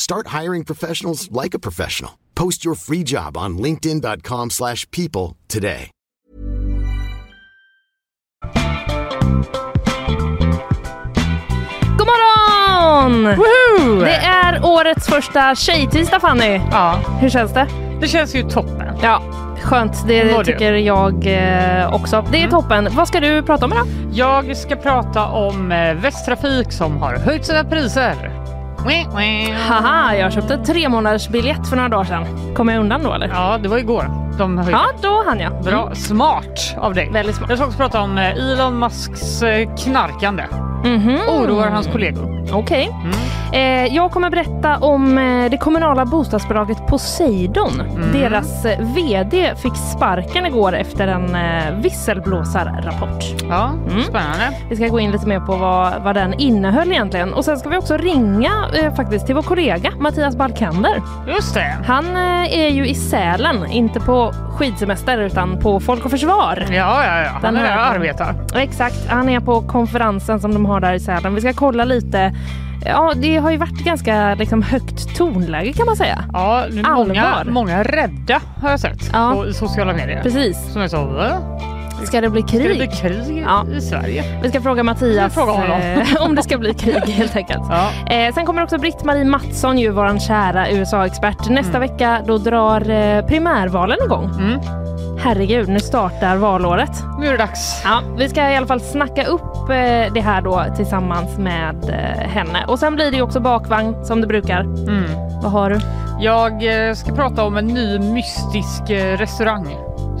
Start hiring professionals like a professional. Post your free job on linkedin.com/people slash people today. God morgon! Det är årets första tjejtisdag Fanny. Ja, Hur känns det? det känns ju toppen. Ja, skönt. Det Mår du? tycker jag eh, också. Det är toppen. Vad ska du prata om idag? Jag ska prata om eh, Västtrafik som har höjt sina priser. Haha, jag köpte tre månaders biljett för några dagar sedan. Kommer jag undan då eller? Ja, det var igår de höjde. Ja, då hann jag. Bra, smart av dig. Väldigt smart. Jag ska också prata om eh, Elon Musks eh, knarkande. Mhm. Oroar hans kollegor. Okej. Mm. Eh, jag kommer berätta om eh, det kommunala bostadsbolaget Poseidon. Mm. Deras VD fick sparken igår efter en eh, visselblåsarrapport. Ja, Mm. spännande. Vi ska gå in lite mer på vad, vad den innehöll egentligen. Och sen ska vi också ringa eh, faktiskt till vår kollega Mattias Balkander. Just det. Han eh, är ju i Sälen, inte på skidsemester utan på Folk och Försvar. Ja, ja, ja. Han Den är där och här- arbetar. Exakt, han är på konferensen som de har där i Sälen. Vi ska kolla lite. Ja, det har ju varit ganska liksom, högt tonläge kan man säga. Ja, nu är många, Allvar. många är rädda har jag sett Ja. på sociala medier. Precis. Som är så, va? Ska det bli Ska det bli krig? krig Ja. i Sverige? Vi ska fråga Mattias frågar honom. eh, om det ska bli krig helt enkelt. Ja. Eh, sen kommer också Britt-Marie Mattsson, ju våran kära USA-expert. Nästa vecka då drar eh, primärvalen igång. Mm. Herregud, nu startar valåret. Nu är det dags. Ja, vi ska i alla fall snacka upp eh, det här då tillsammans med eh, henne. Och sen blir det ju också bakvagn som det brukar. Mm. Vad har du? Jag ska prata om en ny mystisk restaurang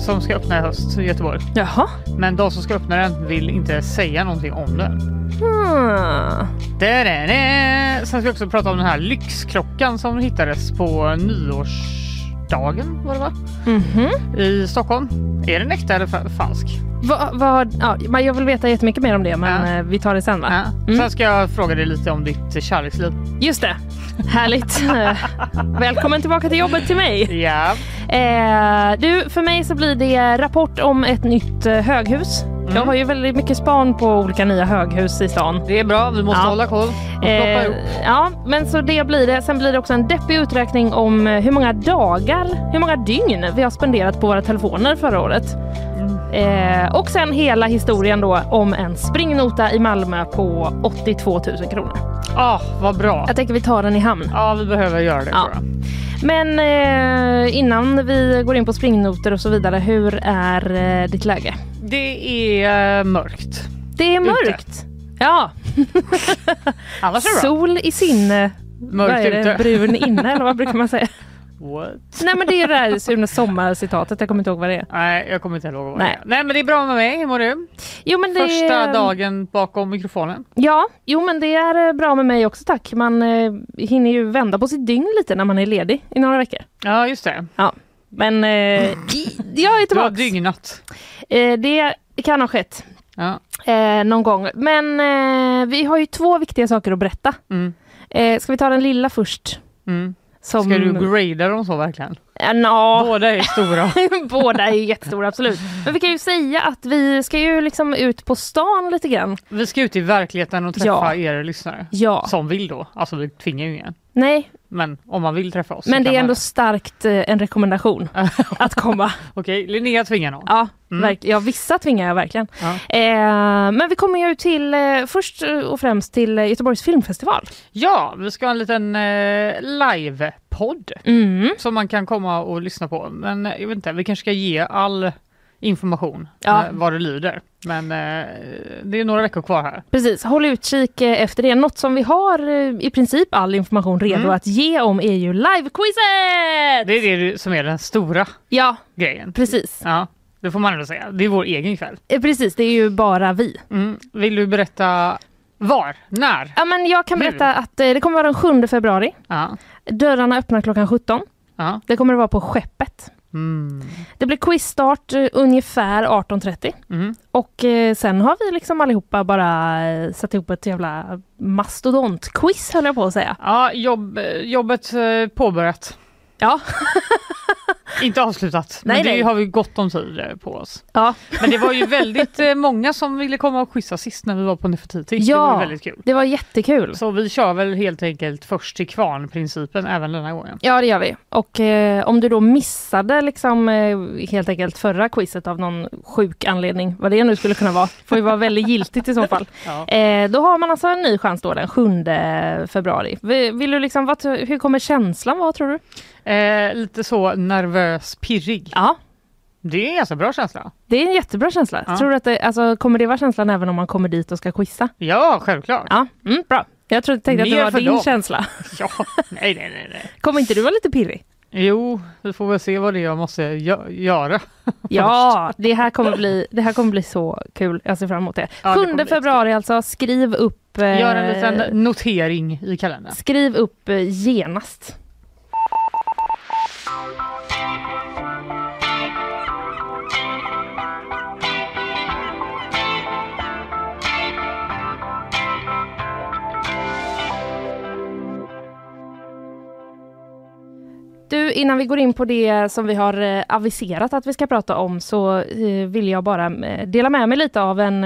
som ska öppna i höst i Göteborg. Jaha. Men de som ska öppna den vill inte säga någonting om den. Hmm. Da-da-da. Sen ska vi också prata om den här lyxklockan som hittades på nyårsdagen var det va? Mhm. I Stockholm. Är den äkta eller fa- falsk? Vad, vad, ja, jag vill veta jättemycket mer om det men Ja. eh, vi tar det sen va? Ja. Mm. Sen ska jag fråga dig lite om ditt kärleksliv. Just det. Härligt. Välkommen tillbaka till jobbet till mig. Ja. Eh, du, för mig så blir det rapport om ett nytt eh, höghus. Mm. Jag har ju väldigt mycket span på olika nya höghus i stan. Det är bra, vi måste Ja. hålla koll. Eh, ja, men så det blir det. Sen blir det också en deppig uträkning om eh, hur många dagar, hur många dygn vi har spenderat på våra telefoner förra året. Eh, och sen hela historien då om en springnota i Malmö på 82 000 kronor. Ah, vad bra. Jag tänker vi tar den i hamn. Ja, vi behöver göra det Ja. Men eh, innan vi går in på springnoter och så vidare, hur är eh, ditt läge? Det är eh, mörkt. Det är mörkt. Ja, Annars är det bra. sol i sinne. Mörkt ute. Brun inne eller vad brukar man säga? What? Nej men det är det där Sune Sommar-citatet, jag kommer inte ihåg vad det är. Nej, jag kommer inte ihåg vad Nej. det är. Nej, men det är bra med mig. Hur mår du? Jo, men det Första dagen bakom mikrofonen. Ja, jo men det är eh, bra med mig också tack. Man eh, hinner ju vända på sitt dygn lite när man är ledig i några veckor. Ja, just det. Ja, men eh, jag är Du har tillbaka. dygnat. Eh, det kan ha skett Ja. eh, någon gång. Men eh, vi har ju två viktiga saker att berätta. Mm. Eh, ska vi ta den lilla först? Mm. Som, Ska du grada dem så verkligen? Ja. Båda är stora. Båda är jättestora, absolut. Men vi kan ju säga att vi ska ju liksom ut på stan lite grann. Vi ska ut i verkligheten och träffa Ja. er lyssnare. Ja. Som vill då. Alltså vi tvingar ju ingen. Nej, Men om man vill träffa oss. men det är ändå starkt eh, en rekommendation att komma. Okej, Linnea tvingar någon. Ja, Mm. verk- ja vissa tvingar jag verkligen. Ja. Eh, men vi kommer ju till, eh, först och främst till eh, Göteborgs filmfestival. Ja, vi ska ha en liten eh, live-podd Mm. som man kan komma och lyssna på. Men eh, jag vet inte, vi kanske ska ge all information Ja. eh, vad det lyder. Men eh, det är några veckor kvar här. Precis, håll utkik eh, efter det. Något som vi har eh, i princip all information redo Mm. att ge om är ju live-quizet! Det är det som är den stora Ja, grejen. precis. Ja, det får man ändå säga. Det är vår egen kväll. Eh, Precis, det är ju bara vi. Mm. Vill du berätta var? När? Ja, men jag kan Nu. berätta att eh, det kommer vara den 7 februari. Ja. Dörrarna öppnar klockan 17. ja. Det kommer att vara på Skeppet. Mm. Det blir quizstart eh, ungefär 18.30. Mm. Och eh, sen har vi liksom allihopa bara eh, satt ihop ett jävla mastodontquiz höll jag på att säga. Ja, jobb, jobbet påbörjat. Ja. Inte avslutat, Nej, men det nej. har vi gott om tid eh, på oss. Ja, Men det var ju väldigt eh, många som ville komma och quizza sist när vi var på Nefertiti. Det Ja. var väldigt kul. det var jättekul. Så vi kör väl helt enkelt först till kvarn-principen även denna gången. Ja det gör vi. Och eh, om du då missade liksom eh, helt enkelt förra quizet av någon sjuk anledning, vad det nu skulle kunna vara, får ju vara väldigt giltigt i så fall. Ja. Eh, då har man alltså en ny chans då den 7 februari. Vill, vill du liksom, vad, hur kommer känslan vara tror du? Eh, lite så nervös, pirrig. Ja, Det är en ganska bra känsla. det är en jättebra känsla. Ja. Tror du att det, alltså, kommer det vara känslan även om man kommer dit och ska quizza? Ja, självklart. Ja, mm, bra. Jag trodde, tänkte att det Mer var din dem. känsla. Ja, nej, nej, nej, nej. Kommer inte du vara lite pirrig? Jo, vi får väl se vad det är jag måste gö- göra. Ja, det här, kommer bli, det här kommer bli så kul. Jag ser fram emot det. Ja, det 7 kommer bli februari alltså, skriv upp, eh, Gör en liten notering i kalendern. skriv upp eh, genast. Du, innan vi går in på det som vi har eh, aviserat att vi ska prata om så eh, vill jag bara eh, dela med mig lite av en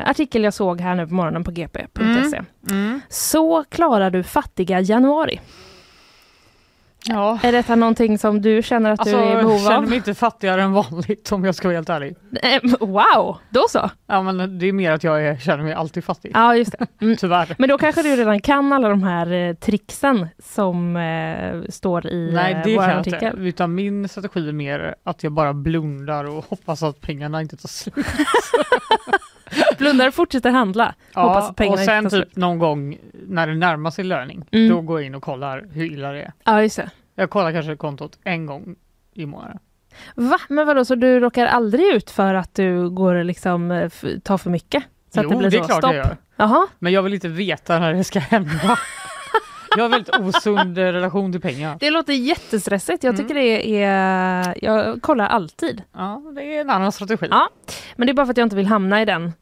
artikel jag såg här nu på morgonen på gp.se. Mm. Så klarar du fattiga januari. Ja. Är detta någonting som du känner att Alltså, du är i jag behov känner av? mig inte fattigare än vanligt om jag ska vara helt ärlig. Eh, Wow, då så. Ja, men det är mer att jag är, känner mig alltid fattig. Ja, just det. Mm. Tyvärr. Men då kanske du redan kan alla de här eh, tricksen som eh, står i Nej, eh, det vår kan jag artikel. inte. Utan min strategi är mer att jag bara blundar och hoppas att pengarna inte tar slut. Blundar och fortsätter handla. Ja, och sen typ någon gång när det närmar sig löning, Mm. då går jag in och kollar hur illa det är. Ja, just det. Jag kollar kanske kontot en gång i månaden. Va? Men vadå, så du råkar aldrig ut för att du går liksom eh, tar för mycket? Så jo, att det blir det är så, klart stopp. jag gör. Jaha, Men jag vill inte veta när det ska hända. jag har väldigt osund relation till pengar. det låter jättestressigt. Jag Mm. tycker det är... Jag kollar alltid. Ja, det är en annan strategi. Ja. Men det är bara för att jag inte vill hamna i den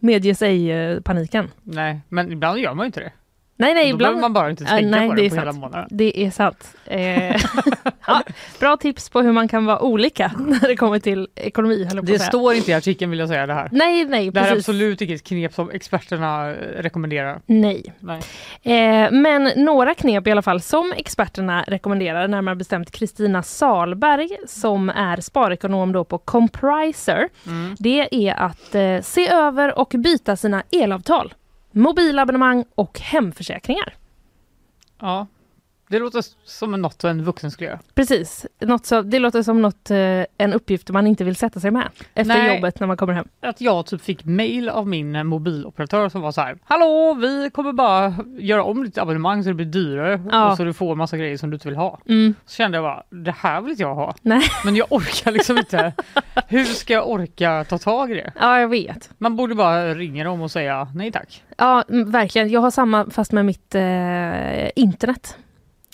medge sig-paniken. Eh, Nej, men ibland gör man ju inte det. Nej, nej, Då behöver ibland... man bara inte tänka nej, på det det på hela sant. månaden. Det är sant. Eh, ja, bra tips på hur man kan vara olika när det kommer till ekonomi, Det står inte i artikeln vill jag säga det här. Nej, nej, Det här är absolut inget knep som experterna eh, rekommenderar. Nej. Nej. Eh, men några knep i alla fall som experterna rekommenderar, närmare bestämt Kristina Salberg som är sparekonom då på Compriser. Mm. Det är att eh, se över och byta sina elavtal, mobilabonnemang och hemförsäkringar. Ja, det låter som något en vuxen skulle göra. Precis, något så, det låter som något, eh, en uppgift man inte vill sätta sig med efter Nej. jobbet när man kommer hem. Att jag typ fick mail av min eh, mobiloperatör som var så här. Hallå, vi kommer bara göra om ditt abonnemang så det blir dyrare Ja. och så du får massa grejer som du inte vill ha. Mm. Så kände jag bara, det här vill inte jag ha. Nej. Men jag orkar liksom inte. Hur ska jag orka ta tag i det? Ja, jag vet. Man borde bara ringa dem och säga nej tack. Ja, verkligen. Jag har samma fast med mitt eh, internet.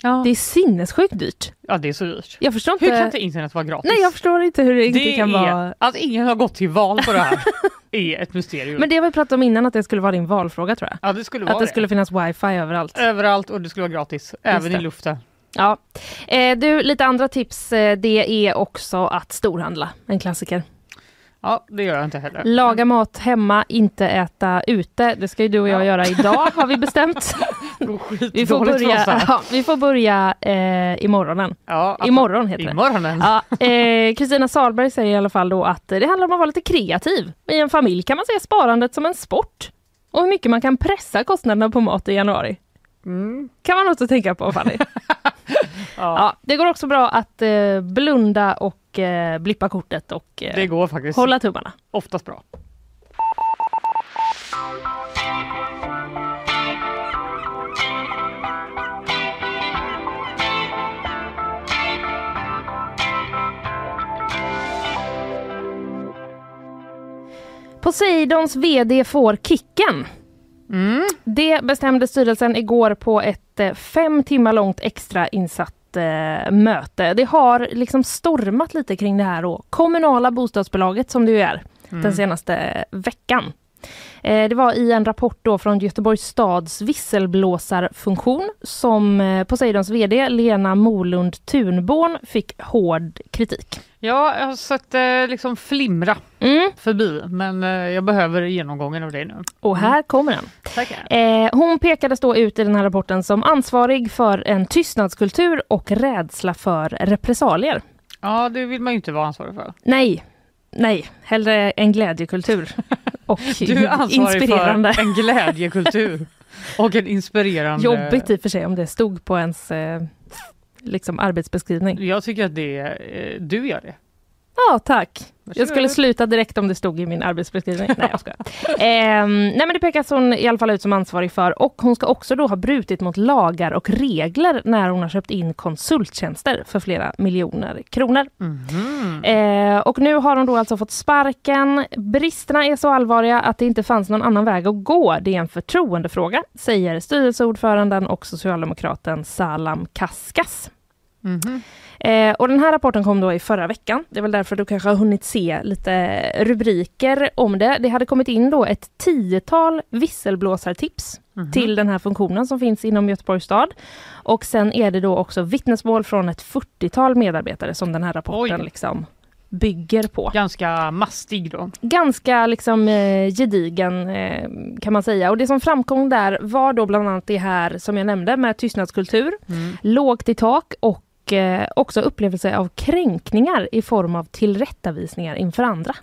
Ja. Det är sinnessjukt dyrt. ja, det är så dyrt. Jag förstår inte. Hur kan inte internet vara gratis? Nej, jag förstår inte hur det, inte det kan är, vara. Att ingen har gått till val på det här är ett mysterium. Men det har vi pratat om innan att det skulle vara din valfråga tror jag. ja, det skulle vara Att det skulle finnas wifi överallt. Överallt och det skulle vara gratis. Även det. i luften. Ja. Eh, du, lite andra tips. Eh, det är också att storhandla, en klassiker. Ja, det gör jag inte heller. Laga mat hemma, inte äta ute. Det ska ju du och jag Ja. göra idag har vi bestämt. Vi får börja, ja, vi får börja eh, imorgonen. Ja, Imorgon heter det. Imorgonen. Ja, eh, Kristina Salberg säger i alla fall då att det handlar om att vara lite kreativ. I en familj kan man se sparandet som en sport. Och hur mycket man kan pressa kostnaderna på mat i januari. Mm. Kan man också tänka på Fanny. Ja, Ja, det går också bra att eh, blunda och eh, blippa kortet och eh, det går faktiskt hålla tummarna. oftast bra. Poseidons VD får kicken. Mm. Det bestämde styrelsen igår på ett eh, fem timmar långt extra insatt eh, möte. Det har liksom stormat lite kring det här då. kommunala bostadsbolaget som ju är den senaste veckan. Eh, Det var i en rapport då från Göteborgs stads visselblåsarfunktion som eh, Poseidons VD Lena Molund Thunborn fick hård kritik. Ja, jag har sett det liksom flimra Mm. förbi, men eh, jag behöver genomgången av det nu. Och här kommer den. Tackar. Eh, hon pekades då ut i den här rapporten som ansvarig för en tystnadskultur och rädsla för repressalier. Ja, det vill man ju inte vara ansvarig för. Nej, nej, hellre en glädjekultur. Och Du är ansvarig inspirerande. för en glädjekultur och en inspirerande... Jobbigt i och för sig om det stod på ens eh, liksom arbetsbeskrivning. Jag tycker att det, eh, du gör det. Ja, tack. Jag skulle Varsågod. sluta direkt om det stod i min arbetsbeskrivning. Nej, jag skojar. Ehm, nej, men det pekas hon i alla fall ut som ansvarig för och hon ska också då ha brutit mot lagar och regler när hon har köpt in konsulttjänster för flera miljoner kronor. Mhm. Eh, och nu har hon då alltså fått sparken. Bristerna är så allvarliga att det inte fanns någon annan väg att gå. Det är en förtroendefråga, säger styrelseordföranden och socialdemokraten Salam Kaskas. Mhm. Eh, och den här rapporten kom då i förra veckan. Det är väl därför du kanske har hunnit se lite rubriker om det. Det hade kommit in då ett tiotal visselblåsartips Mhm. till den här funktionen som finns inom Göteborgs stad. Och sen är det då också vittnesmål från ett 40-tal medarbetare som den här rapporten Oj. liksom bygger på. Ganska mastig då. Ganska liksom eh, gedigen eh, kan man säga. Och det som framkom där var då bland annat det här som jag nämnde med tystnadskultur, Mm. lågt i tak och eh, också upplevelse av kränkningar i form av tillrättavisningar inför andra.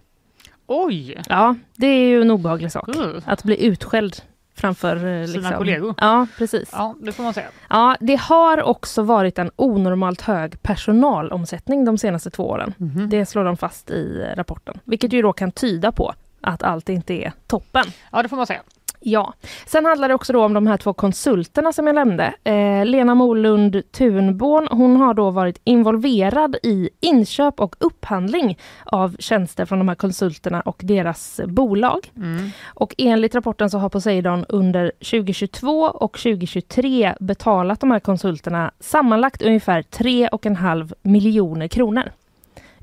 Oj! Ja, det är ju en obehaglig sak. Uh. Att bli utskälld framför eh, Sina liksom. kollegor. Ja, precis. Ja, det får man säga. Ja, det har också varit en onormalt hög personalomsättning de senaste två åren. Mhm. Det slår de fast i rapporten, vilket ju då kan tyda på att allt inte är toppen. Ja, det får man säga. Ja. Sen handlar det också om de här två konsulterna som jag nämnde. Eh, Lena Molund Thunborn, hon har då varit involverad i inköp och upphandling av tjänster från de här konsulterna och deras bolag. Mm. Och enligt rapporten så har Poseidon under 2022 och 2023 betalat de här konsulterna sammanlagt ungefär 3,5 miljoner kronor.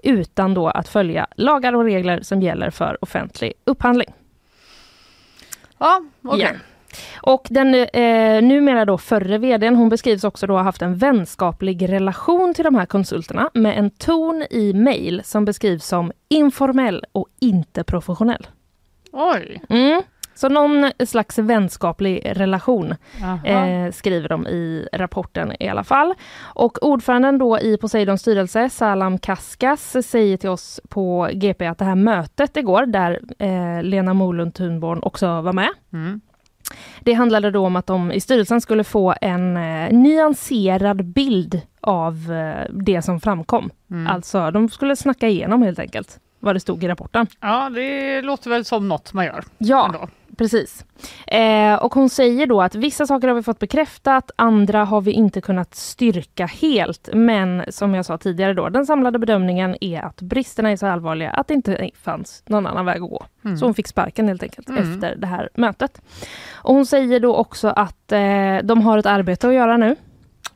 Utan då att följa lagar och regler som gäller för offentlig upphandling. Ja, okej. Ja. Och den eh, numera då förre vdn, hon beskrivs också då ha haft en vänskaplig relation till de här konsulterna med en ton i mejl som beskrivs som informell och inte professionell. Oj! Mm. Så någon slags vänskaplig relation eh, skriver de i rapporten i alla fall. Och ordföranden då i Poseidons styrelse, Salam Kaskas, säger till oss på GP att det här mötet igår, där eh, Lena Molund Thunborn också var med, Mm. det handlade då om att de i styrelsen skulle få en eh, nyanserad bild av eh, det som framkom. Mm. Alltså, de skulle snacka igenom helt enkelt vad det stod i rapporten. Ja, det låter väl som något man gör. Ja, Ändå. Precis. Eh, och hon säger då att vissa saker har vi fått bekräftat, andra har vi inte kunnat styrka helt. Men som jag sa tidigare då, den samlade bedömningen är att bristerna är så allvarliga att det inte fanns någon annan väg att gå. Så hon fick sparken helt enkelt Mm. efter det här mötet. Och hon säger då också att eh, de har ett arbete att göra nu.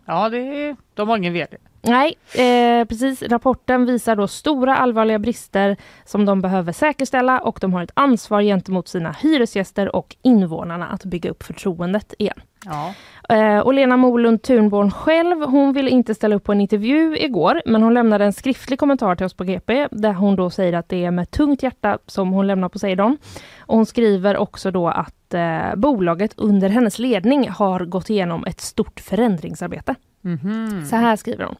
Ja, det, de har ingen vd. Nej, eh, precis. Rapporten visar då stora allvarliga brister som de behöver säkerställa och de har ett ansvar gentemot sina hyresgäster och invånarna att bygga upp förtroendet igen. Ja. Eh, och Lena Molund Thunborn själv, hon ville inte ställa upp på en intervju igår, men hon lämnade en skriftlig kommentar till oss på GP, där hon då säger att det är med tungt hjärta som hon lämnar Poseidon. Och hon skriver också då att eh, bolaget under hennes ledning har gått igenom ett stort förändringsarbete. Mhm. Så här skriver hon.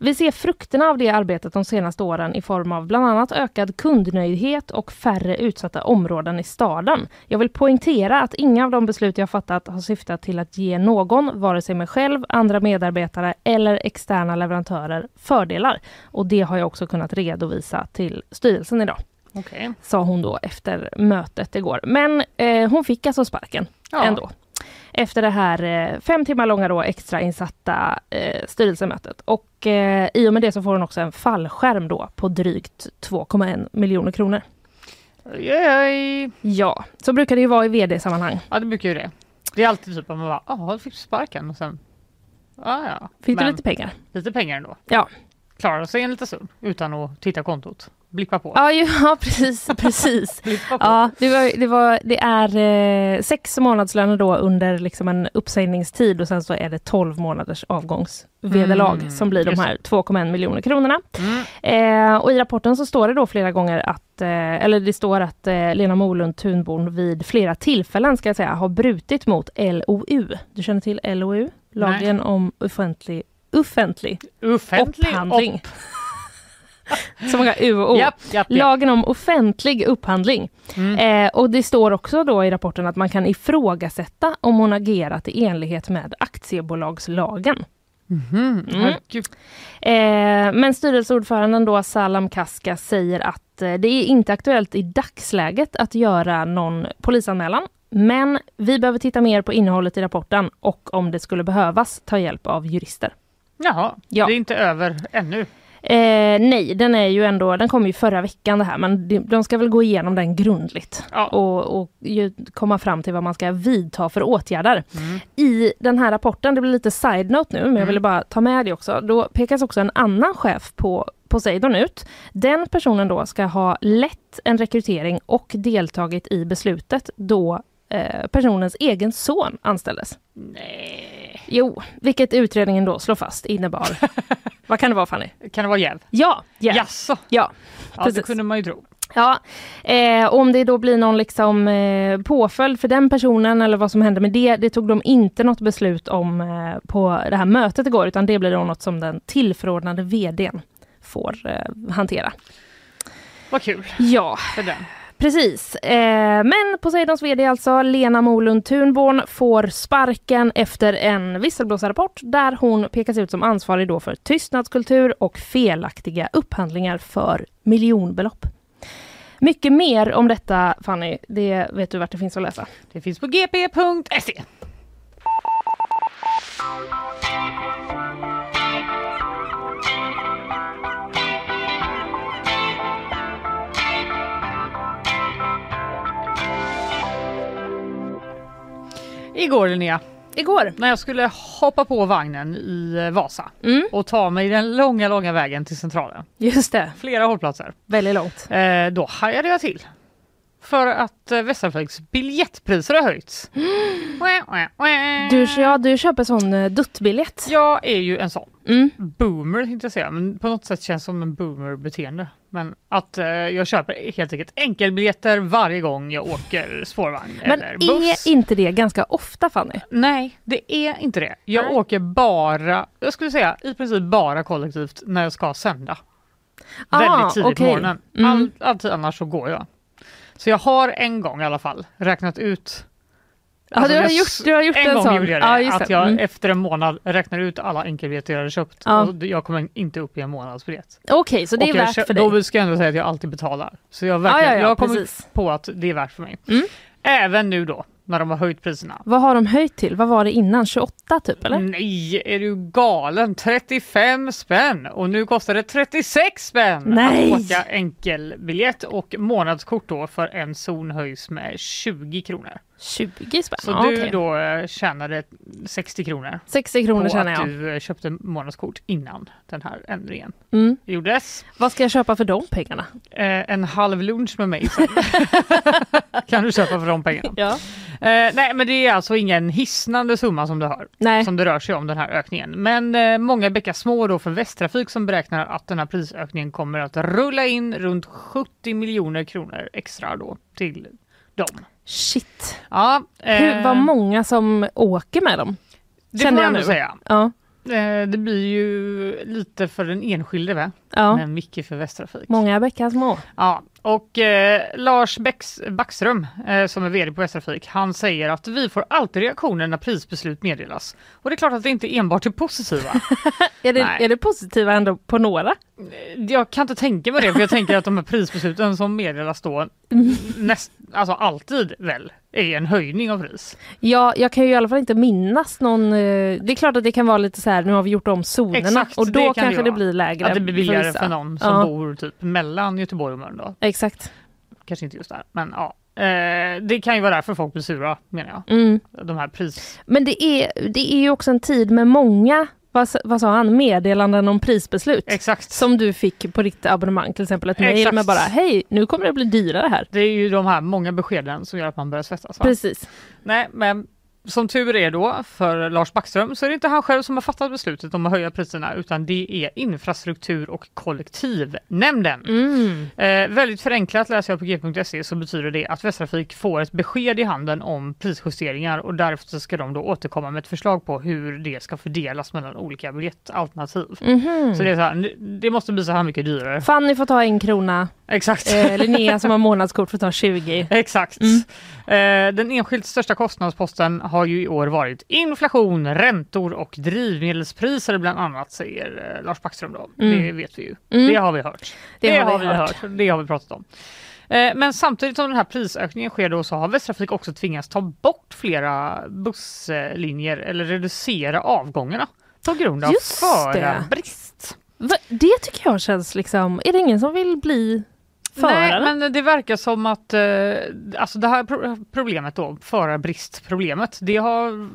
Vi ser frukterna av det arbetet de senaste åren i form av bland annat ökad kundnöjdhet och färre utsatta områden i staden. Jag vill poängtera att inga av de beslut jag fattat har syftat till att ge någon, vare sig mig själv, andra medarbetare eller externa leverantörer fördelar. Och det har jag också kunnat redovisa till styrelsen idag, Okej. sa hon då efter mötet igår. Men eh, hon fick alltså sparken Ja. ändå. Efter det här eh, fem timmar långa då extrainsatta eh, styrelsemötet. Och eh, i och med det så får hon också en fallskärm då på drygt 2,1 miljoner kronor. Oj. Ja, så brukar det ju vara i vd-sammanhang. Ja, det brukar ju det. Det är alltid typ att man bara, jaha, du fick sparken och sen, ja ja. Fick du lite pengar? lite pengar ändå. Ja. Klarar sig en liten stund utan att titta kontot. Blippa på. Ja, ju, ja precis. precis. Ja, det, var, det, var, det är eh, sex månadslöner då under liksom en uppsägningstid och sen så är det 12 månaders avgångsvederlag Mm, som blir de här 2,1 miljoner kronorna. Mm. Eh, och i rapporten så står det då flera gånger att, eh, eller det står att eh, Lena Molund Thunborn vid flera tillfällen ska jag säga har brutit mot LOU. Du känner till LOU? Lagen om offentlig, offentlig Offentlig upphandling. upp. Så många U och O. Japp, japp. Lagen om offentlig upphandling. Mm. Eh, och det står också då i rapporten att man kan ifrågasätta om hon agerat i enlighet med aktiebolagslagen. Mhm. Mm. Herregud. Eh, men styrelseordföranden då Salam Kaska säger att eh, det är inte aktuellt i dagsläget att göra någon polisanmälan. Men vi behöver titta mer på innehållet i rapporten och om det skulle behövas ta hjälp av jurister. Jaha, Ja. det är inte över ännu. Eh, nej, den är ju ändå, den kom ju förra veckan det här, men de, de ska väl gå igenom den grundligt Ja. och, och komma fram till vad man ska vidta för åtgärder. Mm. I den här rapporten, det blir lite side-note nu, men jag ville bara ta med det också, då pekas också en annan chef på Poseidon ut. Den personen då ska ha lett en rekrytering och deltagit i beslutet då eh, personens egen son anställdes. Nej. Jo, vilket utredningen då slår fast innebar. vad kan det vara Fanny? Kan det vara jäv? Ja, yeah. Jaså? ja. Ja, det kunde man ju tro. Ja, eh, om det då blir någon liksom, eh, påföljd för den personen eller vad som händer med det, det tog de inte något beslut om eh, på det här mötet igår, utan det blir då något som den tillförordnade vdn får eh, hantera. Vad kul Ja, för den precis. Eh, men Poseidons vd alltså, Lena Molund Thunborn, får sparken efter en visselblåsarrapport där hon pekas ut som ansvarig då för tystnadskultur och felaktiga upphandlingar för miljonbelopp. Mycket mer om detta Fanny, det vet du vart det finns att läsa. Det finns på gp.se. Igår Linnea, Igår. när jag skulle hoppa på vagnen i eh, Vasa Mm, och ta mig den långa, långa vägen till Centralen, just det, flera hållplatser, väldigt långt. eh, då hajade jag till. För att eh, Västtrafriks biljettpriser har höjts. Du, ja, du köper sån uh, duttbiljett. Jag är ju en sån Mm. boomer tänkte jag säga, men på något sätt känns som en boomer-beteende. Men att eh, jag köper helt enkelt enkelbiljetter varje gång jag åker spårvagn Men eller buss. är inte det ganska ofta Fanny? Nej, det är inte det. Jag Nej. åker bara, jag skulle säga i princip bara kollektivt när jag ska sända. Ah, Väldigt tidigt okej. på morgonen. Mm. All, alltid annars så går jag. Så jag har en gång i alla fall räknat ut Ja, du har jag gjort- du har gjort en en gång sån. gjorde jag det. Just att jag Mm. efter en månad räknar ut alla enkelbiljetter jag hade köpt. Ja. Och jag kommer inte upp i en månadsbiljett. Okej, så det är och värt för dig? Då ska jag ändå säga att jag alltid betalar. Så jag, verkligen, Ja, ja, ja, jag har kommit på att det är värt för mig. Mm. Även nu då, när de har höjt priserna. Vad har de höjt till? Vad var det innan? 28 typ eller? Nej, är du galen? 35 spänn! Och nu kostar det 36 spänn Nej! att åka enkelbiljett och månadskort då för en zon höjs med 20 kronor. 20 spänn? Så ja, du okej. då eh, tjänade 60 kronor 60 kronor att jag. du eh, köpte månadskort innan den här ändringen Mm. gjordes. Vad ska jag köpa för de pengarna? Eh, en halv lunch med mig sen. kan kan du köpa för de pengarna. Ja. Eh, nej men det är alltså ingen hisnande summa som du hör. Nej. Som det rör sig om den här ökningen. Men eh, många bäckar små då för Västtrafik som beräknar att den här prisökningen kommer att rulla in runt 70 miljoner kronor extra då till dem. Shit. Ja, eh, Hur, vad många som åker med dem. det får jag man nu. ändå säga. Ja. Eh, det blir ju lite för den enskilde va? ja. men mycket för Västtrafik. Många bäckar små. Ja, och eh, Lars Backström eh, som är VD på Västtrafik, han säger att vi får alltid reaktioner när prisbeslut meddelas. Och det är klart att det inte enbart är positiva. Är det, Nej. är det positiva ändå på några? jag kan inte tänka mig det, för jag tänker att de här prisbesluten som meddelas då näst, alltså alltid väl är en höjning av pris. Ja, jag kan ju i alla fall inte minnas någon... eh, Det är klart att det kan vara lite så här, nu har vi gjort om zonerna Exakt, och det då kan det kanske det vara. blir lägre. Att det blir billigare vissa. för någon som Ja. bor typ mellan Göteborg och Mölndal. Exakt. Kanske inte just där, men ja. Eh, det kan ju vara därför folk blir sura menar jag. Mm. De här pris... Men det är, det är ju också en tid med många, vad, vad sa han, meddelanden om prisbeslut. Exakt. Som du fick på ditt abonnemang, till exempel ett mejl med bara hej, nu kommer det bli dyrare här. Det är ju de här många beskeden som gör att man börjar svettas. Precis. Nej, men som tur är då för Lars Backström så är det inte han själv som har fattat beslutet om att höja priserna utan det är infrastruktur och kollektivnämnden. Mm. Eh, väldigt förenklat läser jag på g.se så betyder det att Västtrafik får ett besked i handen om prisjusteringar och därefter ska de då återkomma med ett förslag på hur det ska fördelas mellan olika biljettalternativ. Mhm. Så det är så här, det måste bli så här mycket dyrare. Fanny får ta en krona, Exakt. eh, Linnea som har månadskort får ta 20. Exakt. Eh, den enskilt största kostnadsposten har ju i år varit inflation, räntor och drivmedelspriser bland annat, säger eh, Lars Backström. Då. Det vet vi ju. Mm. Det har vi hört. Det har vi hört. Det har vi pratat om. Eh, Men samtidigt som den här prisökningen sker då så har Västtrafik också tvingats ta bort flera busslinjer eller reducera avgångarna på grund av det. förarbrist. Va, det tycker jag känns liksom, är det ingen som vill bli förare? Nej, men det verkar som att eh, alltså det här pro- problemet då, förarbristproblemet, det har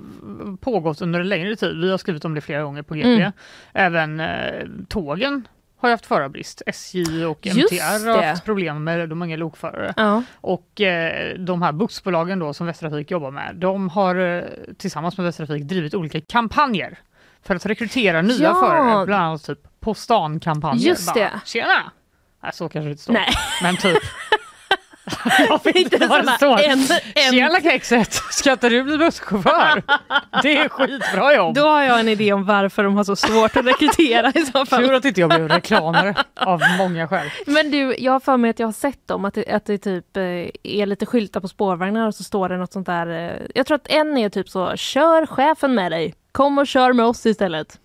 pågått under en längre tid. Vi har skrivit om det flera gånger på GP. Mm. Även eh, tågen har ju haft förarbrist. SJ och Just MTR har det. haft problem med de inga lokförare. Ja. Och eh, de här bussbolagen då som Västtrafik jobbar med, de har eh, tillsammans med Västtrafik drivit olika kampanjer för att rekrytera nya Ja. förare, bland annat typ på stan-kampanjer. Just Bara, det. Tjena! Nej, så kanske det inte står. Nej. Men typ. jag vet Inte vad det står. en- en- Tjena kexet! Ska inte du bli busschaufför? Det är skitbra jobb. Då har jag en idé om varför de har så svårt att rekrytera i så Tur fall. att inte jag blev reklamare av många skäl. Men du, jag har för mig att jag har sett dem, att det, att det typ eh, är lite skyltar på spårvagnar och så står det något sånt där. eh, Jag tror att en är typ så, kör chefen med dig, kom och kör med oss istället.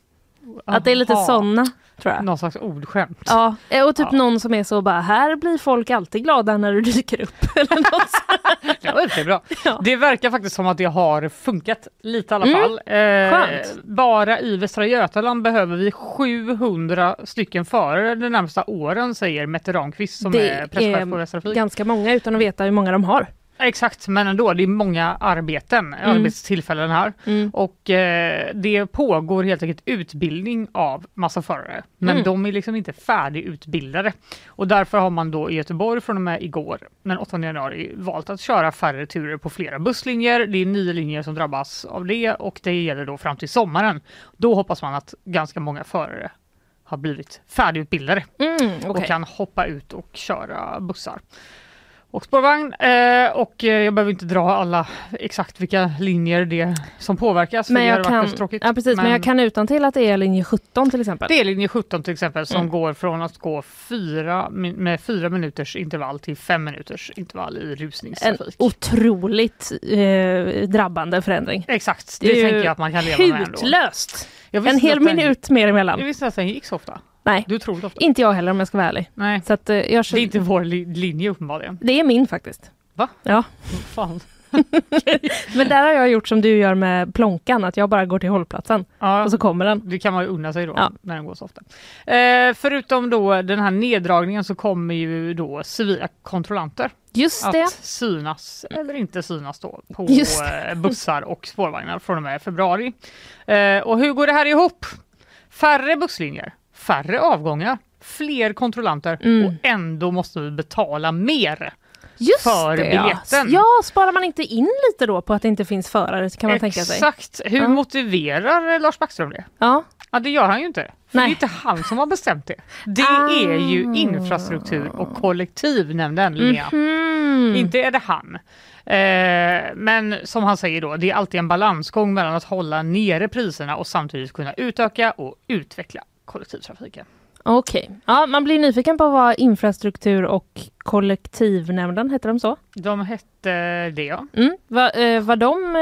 Att det är lite sådana, tror jag. Någon slags ordskämt. Ja, eh, och typ Ja. någon som är så bara, här blir folk alltid glada när du dyker upp. Eller något. Ja, det är bra. Ja. Det verkar faktiskt som att det har funkat lite i alla Mm. fall. Eh, bara i Västra Götaland behöver vi 700 stycken förare de närmsta åren säger Mette Ramqvist som Det är presschef är på Västtrafik. Ganska många utan att veta hur många de har. Exakt, men ändå, det är många arbeten, arbetstillfällen här. Mm. Och eh, det pågår helt enkelt utbildning av massa förare. Men Mm. de är liksom inte färdigutbildade. Och därför har man då i Göteborg från och med igår, den 8 januari, valt att köra färre turer på flera busslinjer. Det är nio linjer som drabbas av det och det gäller då fram till sommaren. Då hoppas man att ganska många förare har blivit färdigutbildade Mm, okej. och kan hoppa ut och köra bussar. Och spårvagn eh, och eh, jag behöver inte dra alla exakt vilka linjer det är som påverkas. Men jag kan, tråkigt. ja, precis, men, jag kan utan till att det är linje 17 till exempel. Det är linje 17 till exempel som Mm. går från att gå fyra, med fyra minuters intervall till fem minuters intervall i En rusningstrafik. otroligt eh, drabbande förändring. Exakt, det, Det tänker jag att man kan leva med ändå. Hutlöst! Jag En hel minut mer Jag emellan. visste att den gick så ofta. Nej, Du tror det ofta. inte jag heller om jag ska vara ärlig. Nej, Så att, eh, jag det är inte vår li- linje uppenbarligen. det är min faktiskt. Va? Ja, Fan. men där har jag gjort som du gör med plånkan, att jag bara går till hållplatsen Ja. och så kommer den. Det kan man ju unna sig då Ja. när den går så ofta. Eh, förutom då den här neddragningen så kommer ju då civila kontrollanter Just det. att synas eller inte synas då på Just eh, bussar och spårvagnar från och med februari. Eh, och hur går det här ihop? Färre busslinjer, färre avgångar, fler kontrollanter Mm. och ändå måste vi betala mer. Just för det, ja. biljetten. Ja, sparar man inte in lite då på att det inte finns förare kan man tänka sig? Exakt. Hur Ja. motiverar Lars Backström det? Ja, Ja, det gör han ju inte. För det Nej. är inte han som har bestämt det. Det Ah. är ju infrastruktur och kollektivnämnden, Linnea. Mhm. Inte är det han. Eh, men som han säger då, det är alltid en balansgång mellan att hålla nere priserna och samtidigt kunna utöka och utveckla kollektivtrafiken. Okej, ja, man blir nyfiken på vad infrastruktur och kollektivnämnden, heter de så? De hette det ja. Mm. Va, eh, vad de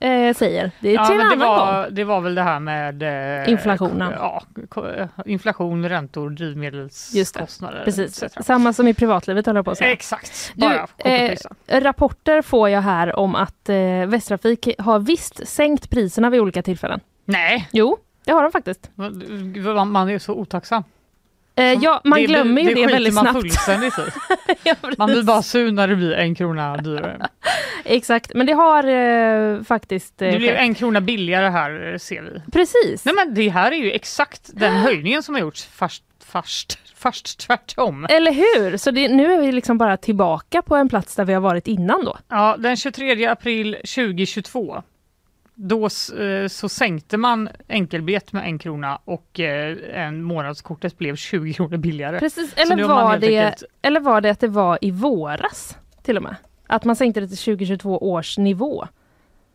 eh, eh, säger, det är ja till en annan gång. var, det var väl det här med eh, Inflationen. Ja, eh, inflation, räntor, drivmedelskostnader Precis, etc. samma som i privatlivet håller jag på att säga. Exakt, Du, bara och eh. Rapporter får jag här om att eh, Västtrafik har visst sänkt priserna vid olika tillfällen. Nej, Jo, det har de faktiskt. man är så otacksam. Eh, ja, man det, glömmer ju det, skiter väldigt man snabbt. Ja, Man blir bara sur när det blir en krona dyrare. Exakt, men det har eh, faktiskt eh, Det blev en krona billigare här eh, ser vi. Precis. Nej men det här är ju exakt den höjningen som har gjorts fast, fast, fast tvärtom. Eller hur? Så det, nu är vi liksom bara tillbaka på en plats där vi har varit innan då. Ja, den 23 april 2022 då eh, så sänkte man enkelbiljett med en krona och eh, en månadskortet blev 20 kronor billigare. Precis, eller var, det, enkelt- eller var det att det var i våras till och med? Att man sänkte det till 2022 års nivå.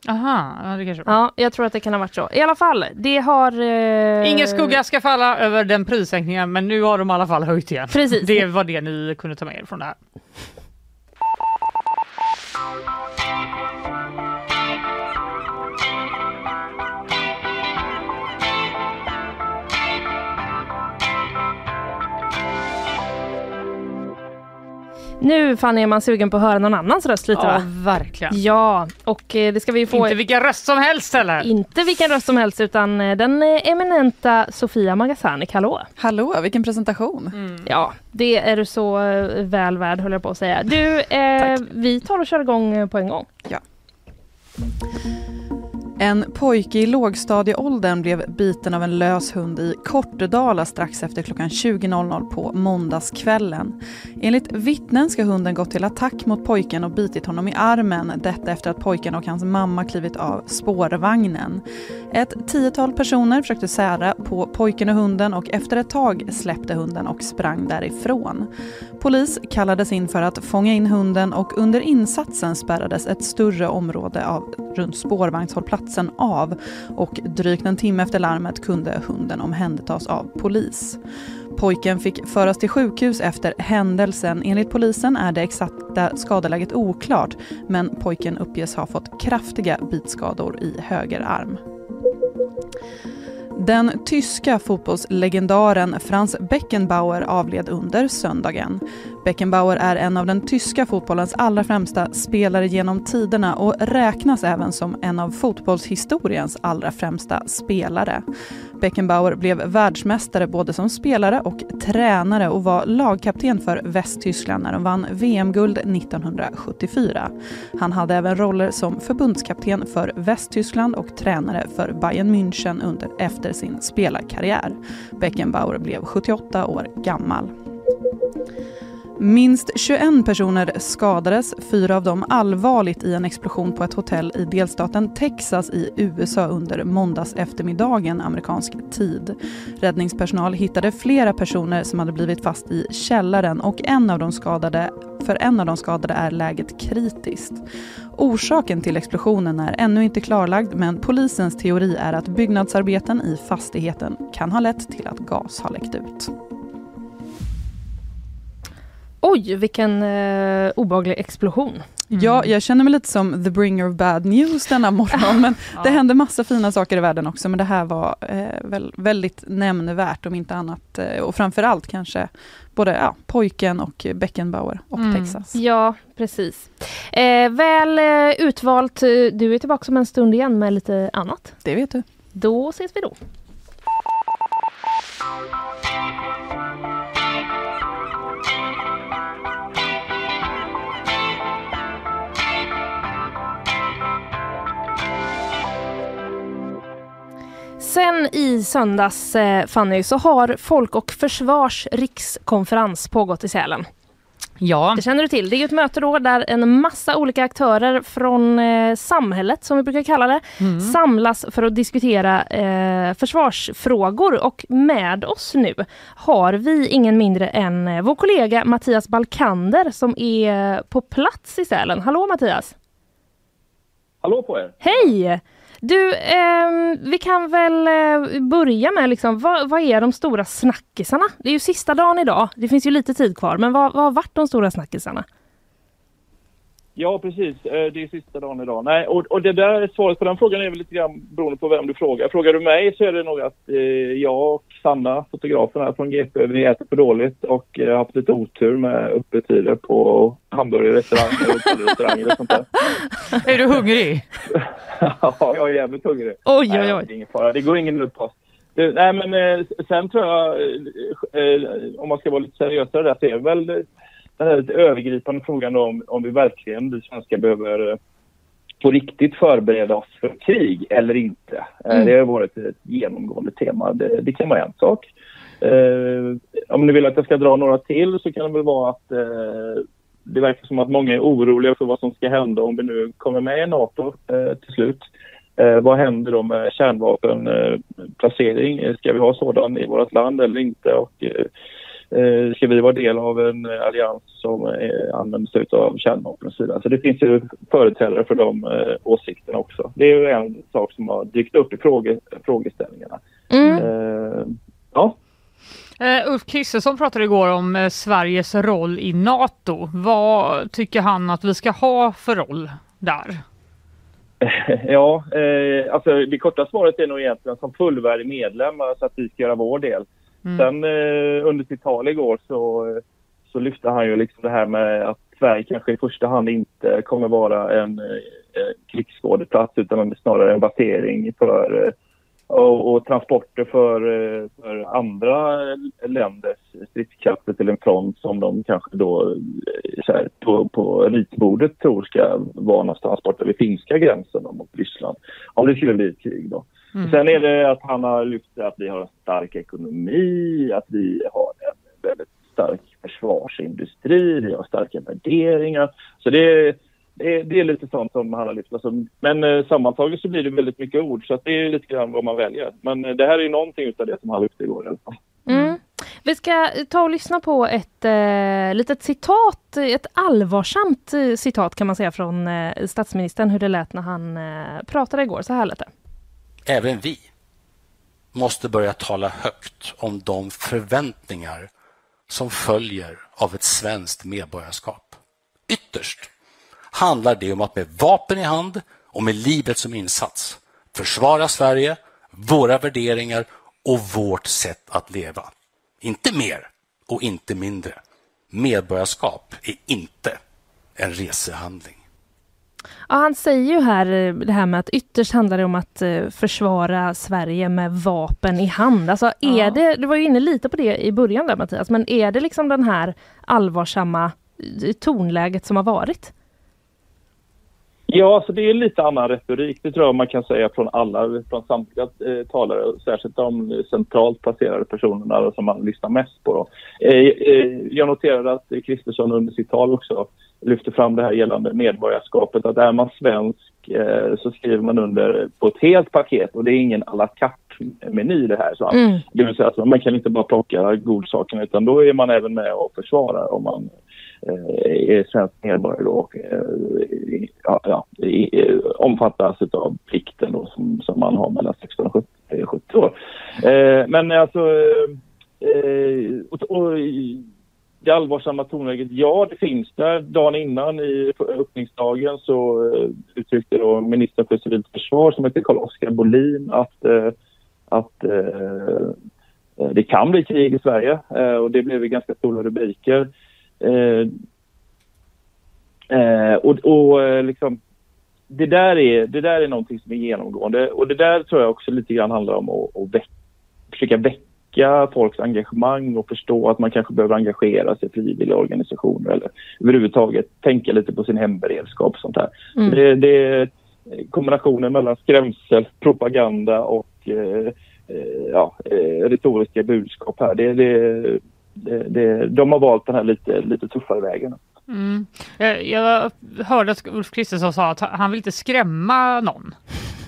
Aha, ja, det kanske var. Ja, jag tror att det kan ha varit så. I alla fall, det har... Eh... Ingen skugga ska falla över den prissänkningen men nu har de i alla fall höjt igen. Precis. Det var det ni kunde ta med er från det här. Nu Fanny är man sugen på att höra någon annans röst lite Ja, va? verkligen. Ja, och eh, det ska vi ju få... Inte vilken röst som helst heller. Inte vilken röst som helst utan eh, den eh, eminenta Sofia Magasanik, hallå! Hallå, vilken presentation. Mm. Ja, det är du så väl värd höll jag på att säga. Du, eh, vi tar och kör igång på en gång. En pojke i lågstadieåldern blev biten av en lös hund i Kortedala strax efter klockan 20.00 på måndagskvällen. Enligt vittnen ska hunden gått till attack mot pojken och bitit honom i armen. Detta efter att pojken och hans mamma klivit av spårvagnen. Ett tiotal personer försökte sära på pojken och hunden och efter ett tag släppte hunden och sprang därifrån. Polis kallades in för att fånga in hunden och under insatsen spärrades ett större område av runt spårvagnshållplatsen av och drygt en timme efter larmet kunde hunden omhändertas av polis. Pojken fick föras till sjukhus efter händelsen. Enligt polisen är det exakta skadeläget oklart men pojken uppges ha fått kraftiga bitskador i höger arm. Den tyska fotbollslegendaren Franz Beckenbauer avled under söndagen. Beckenbauer är en av den tyska fotbollens allra främsta spelare genom tiderna och räknas även som en av fotbollshistoriens allra främsta spelare. Beckenbauer blev världsmästare både som spelare och tränare och var lagkapten för Västtyskland när de vann VM-guld 1974. Han hade även roller som förbundskapten för Västtyskland och tränare för Bayern München under, efter sin spelarkarriär. Beckenbauer blev 78 år gammal. Minst 21 personer skadades, fyra av dem allvarligt i en explosion på ett hotell i delstaten Texas i USA under måndags eftermiddagen amerikansk tid. Räddningspersonal hittade flera personer som hade blivit fast i källaren och en av de skadade, för en av de skadade är läget kritiskt. Orsaken till explosionen är ännu inte klarlagd men polisens teori är att byggnadsarbeten i fastigheten kan ha lett till att gas har läckt ut. Oj, vilken eh, obehaglig explosion. Ja, jag känner mig lite som the bringer of bad news denna morgon. Men det hände massa fina saker i världen också. Men det här var eh, väl, väldigt nämnvärt om inte annat. Eh, och framförallt kanske både ja, pojken och Beckenbauer och Mm. Texas. Ja, precis. Eh, väl eh, utvalt. Eh, Du är tillbaka om en stund igen med lite annat. Det vet du. Då ses vi då. Sen i söndags, eh, Fanny, så har Folk och Försvars rikskonferens pågått i Sälen. Ja. Det känner du till. Det är ett möte då där en massa olika aktörer från eh, samhället, som vi brukar kalla det, Mm. samlas för att diskutera eh, försvarsfrågor. Och med oss nu har vi ingen mindre än eh, vår kollega Mattias Balkander som är på plats i Sälen. Hallå Mattias! Hallå på er! Hej! Du, eh, vi kan väl eh, börja med liksom, vad, vad är de stora snackisarna? Det är ju sista dagen idag. Det finns ju lite tid kvar, men vad, vad har varit de stora snackisarna? Ja, precis. Eh, det är sista dagen idag. Nej, och, och det där svaret på den frågan är väl lite grann beroende på vem du frågar. Frågar du mig så är det nog att eh, jag och Sanna, fotografen här från GP, vi äter för dåligt och eh, har haft lite otur med öppettider på hamburgerrestauranger och restauranger och sånt där. Är du hungrig? ja, jag är jävligt hungrig. Oj, Nej, oj, oj. Det är ingen fara. Det går ingen. Det, nej, men eh, sen tror jag, eh, om man ska vara lite seriösare där, så är det väl den här lite övergripande frågan om, om vi verkligen, vi svenskar, behöver eh, på riktigt förbereda oss för krig eller inte. Eh, Mm. Det har varit ett genomgående tema. Det, det kan vara en sak. Eh, om ni vill att jag ska dra några till så kan det väl vara att eh, det verkar som att många är oroliga för vad som ska hända om vi nu kommer med i NATO eh, till slut. Eh, vad händer då med kärnvapenplacering? Eh, placering? Ska vi ha sådan i vårt land eller inte? Och, eh, ska vi vara del av en eh, allians som eh, använder sig av kärnvapen och så det finns ju företrädare för de eh, åsikterna också. Det är ju en sak som har dykt upp i fråge, frågeställningarna. Mm. Eh, ja. Uh, Ulf Kristersson pratade igår om eh, Sveriges roll i NATO. Vad tycker han att vi ska ha för roll där? Ja, eh, alltså det korta svaret är nog egentligen som fullvärdig medlem, alltså att vi ska göra vår del. Mm. Sen eh, under sitt tal igår så, så lyfte han ju liksom det här med att Sverige kanske i första hand inte kommer vara en eh, krigsskådeplats utan snarare en basering för eh, och, och transporter för, eh, för andra länders stridskrafter till en front som de kanske då eh, så här, på, på ritbordet tror ska vara någonstans borta vid finska gränsen mot Ryssland. Om det skulle bli ett krig då. Mm. Sen är det att han har lyft att vi har en stark ekonomi, att vi har en väldigt stark försvarsindustri, vi har starka värderingar. Så det är, det är, det är lite sånt som han har lyft. Alltså, men eh, sammantaget så blir det väldigt mycket ord, så att det är lite grann vad man väljer. Men eh, det här är någonting utav det som han lyfte igår i alla fall. Mm. Vi ska ta och lyssna på ett eh, litet citat, ett allvarsamt eh, citat kan man säga från eh, statsministern, hur det lät när han eh, pratade igår. Så här lät det. Även vi måste börja tala högt om de förväntningar som följer av ett svenskt medborgarskap. Ytterst handlar det om att med vapen i hand och med livet som insats försvara Sverige, våra värderingar och vårt sätt att leva. Inte mer och inte mindre. Medborgarskap är inte en resehandling. Ja, han säger ju här eh, det här med att ytterst handlar det om att eh, försvara Sverige med vapen i hand. Alltså är Ja. det, du var ju inne lite på det i början där Mattias, men är det liksom den här allvarsamma eh, tonläget som har varit? Ja, så det är lite annan retorik. Det tror jag man kan säga från alla, från samtliga eh, talare. Särskilt de centralt placerade personerna som man lyssnar mest på. Då. Eh, eh, jag noterade att Kristersson under sitt tal också lyfte fram det här gällande medborgarskapet. Att är man svensk eh, så skriver man under på ett helt paket och det är ingen à la carte-meny det här. Så. Mm. Det vill säga att man kan inte bara plocka godsakerna utan då är man även med och försvarar om man eh, är svensk medborgare och eh, ja, ja, i- omfattas av plikten då som, som man har mellan 16 och 70, eh, 70 år. Eh, men alltså, eh, och, och, det allvarsamma tonläget, ja det finns där. Dagen innan i öppningsdagen så eh, uttryckte då ministern för civilt försvar som heter Carl-Oskar Bolin att, eh, att eh, eh, det kan bli krig i Sverige eh, och det blev ganska stora rubriker. Eh, eh och och eh, liksom, det, där är, det där är någonting som är genomgående och det där tror jag också lite grann handlar om att, att väcka, försöka väcka folks engagemang och förstå att man kanske behöver engagera sig i frivilliga organisationer eller överhuvudtaget tänka lite på sin hemberedskap och sånt där. Mm. Det, det är kombinationen mellan skrämsel, propaganda och eh, eh, ja, eh, retoriska budskap här. Det, det, det, de har valt den här lite, lite tuffare vägen. Mm. Jag, jag hörde att Ulf Kristersson sa att han vill inte skrämma någon.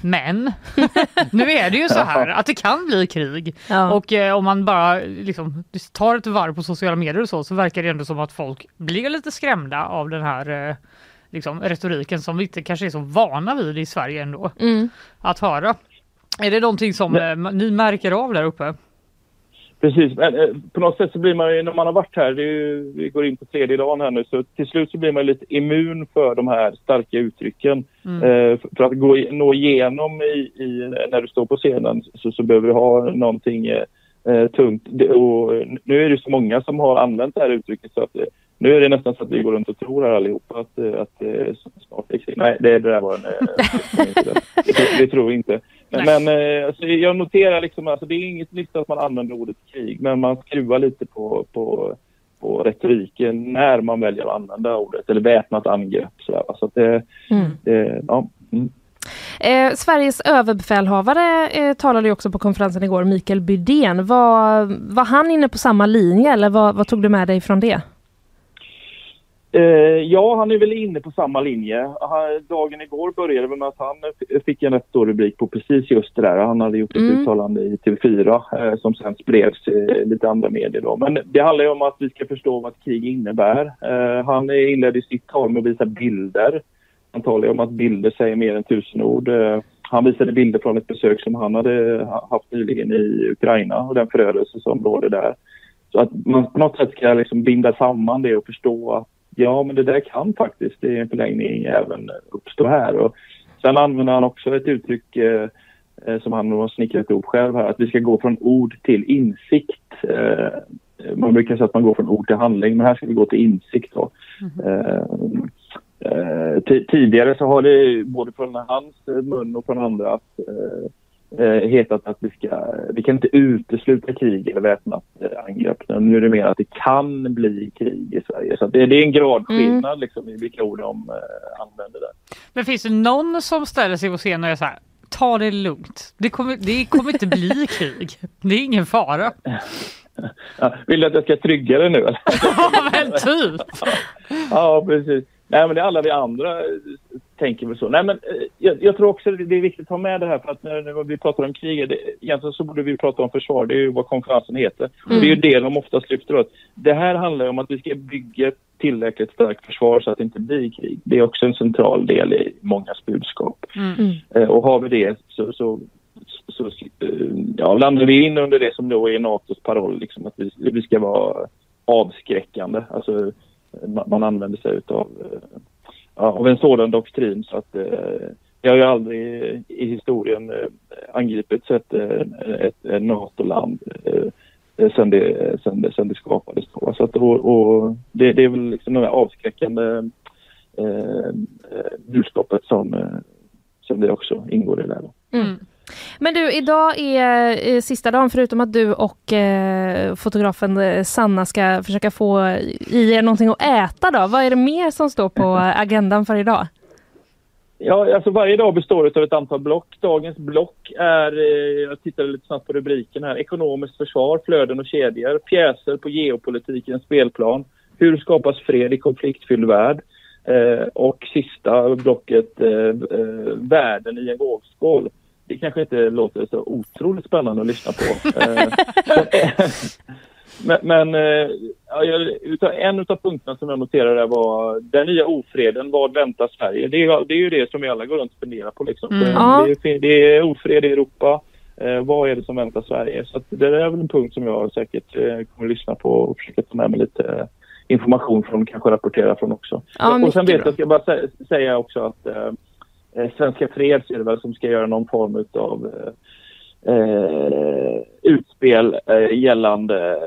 Men nu är det ju så här att det kan bli krig Ja. och eh, om man bara liksom, tar ett varv på sociala medier och så, så verkar det ändå som att folk blir lite skrämda av den här eh, liksom, retoriken som vi inte kanske är så vana vid i Sverige ändå Mm. att höra. Är det någonting som eh, ni märker av där uppe? Precis, men eh, på något sätt så blir man ju, när man har varit här, ju, vi går in på tredje dagen här nu, så till slut så blir man lite immun för de här starka uttrycken. Mm. Eh, för, att gå, nå igenom i, i, när du står på scenen så, så behöver du ha någonting eh, eh, tungt. Det, och nu är det så många som har använt det här uttrycket så att eh, nu är det nästan så att vi går runt och tror här allihopa att, eh, att eh, snart. Nej, det, det där var en... Eh, det tror vi inte. Men, men eh, alltså, jag noterar liksom, alltså, det är inget nytt att man använder ordet krig, men man skruvar lite på, på, på retoriken när man väljer att använda ordet, eller väpnat angrepp. Så, där, va. så att det, Mm. det, ja. Mm. Eh, Sveriges överbefälhavare eh, talade också på konferensen igår, Mikael Bydén. Var, var han inne på samma linje eller vad, vad tog du med dig från det? Eh, ja, han är väl inne på samma linje. Dagen igår började med att han fick en rätt stor rubrik på precis just det där. Han hade gjort ett Mm. uttalande i TV4 eh, som sen spreds i lite andra medier. Då. Men det handlar om att vi ska förstå vad ett krig innebär. Eh, han inledde sitt tal med att visa bilder. Han talar ju om att bilder säger mer än tusen ord. Eh, han visade bilder från ett besök som han hade ha- haft nyligen i Ukraina och den förödelse som råder där. Så att man på något sätt ska liksom binda samman det och förstå att ja, men det där kan faktiskt i en förlängning även uppstå här. Och sen använder han också ett uttryck eh, eh, som han har snickrat ihop själv här, att vi ska gå från ord till insikt. Eh, man brukar säga att man går från ord till handling, men här ska vi gå till insikt. Då. Eh, eh, ti- tidigare så har det både från hans eh, mun och från andra eh, eh, hetat att vi ska, vi kan inte utesluta krig eller väpnat eh, angrepp. Nu är det mer att det kan bli krig i Sverige. Så det, det är en gradskillnad liksom, i vilka ord de eh, använder där. Men finns det någon som ställer sig på scenen och är så här, ta det lugnt. Det kommer, det kommer inte bli krig. Det är ingen fara. Ja, vill du att jag ska trygga det nu eller? Ja, men typ. Ja, precis. Nej, men det är alla vi andra tänker väl så. Nej, men eh, jag, jag tror också det är viktigt att ha med det här för att när, när vi pratar om krig, det, egentligen så borde vi prata om försvar. Det är ju vad konferensen heter. Och det är ju det de oftast lyfter åt. Det här handlar ju om att vi ska bygga tillräckligt starkt försvar så att det inte blir krig. Det är också en central del i mångas budskap. Mm. Eh, och har vi det så, så, så eh, ja, landar vi in under det som då är Natos paroll, liksom, att vi, vi ska vara avskräckande. Alltså, man, man använder sig ja, av en sådan doktrin så att eh, det har ju aldrig i historien eh, angripits ett, eh, ett, ett NATO-land eh, sen, det, sen, det, sen det skapades. Då. Så att, och, och det, det är väl liksom det här avskräckande eh, eh budskapet som, eh, som det också ingår i det. här. Då. Mm. Men du, idag är eh, sista dagen förutom att du och eh, fotografen eh, Sanna ska försöka få i er någonting att äta då. Vad är det mer som står på agendan för idag? Ja, alltså varje dag består av ett antal block. Dagens block är, eh, jag tittade lite snabbt på rubriken här, ekonomiskt försvar, flöden och kedjor, pjäser på geopolitikens spelplan, hur skapas fred i konfliktfylld värld eh, och sista blocket, eh, eh, världen i en vågskål. Det kanske inte låter så otroligt spännande att lyssna på. Eh, men, men eh, ja, utav, en av punkterna som jag noterade var den nya ofreden, vad väntar Sverige? Det är, det är ju det som vi alla går runt och funderar på. Liksom. Mm. Det, Ja. det, är, det är ofred i Europa. Eh, vad är det som väntar Sverige? Så det är väl en punkt som jag säkert eh, kommer att lyssna på och försöka ta med mig lite eh, information från, kanske rapportera från också. Ja, och sen vet jag, ska jag bara sä- säga också att eh, eh, Svenska Freds är det väl som ska göra någon form av eh, eh, utspel eh, gällande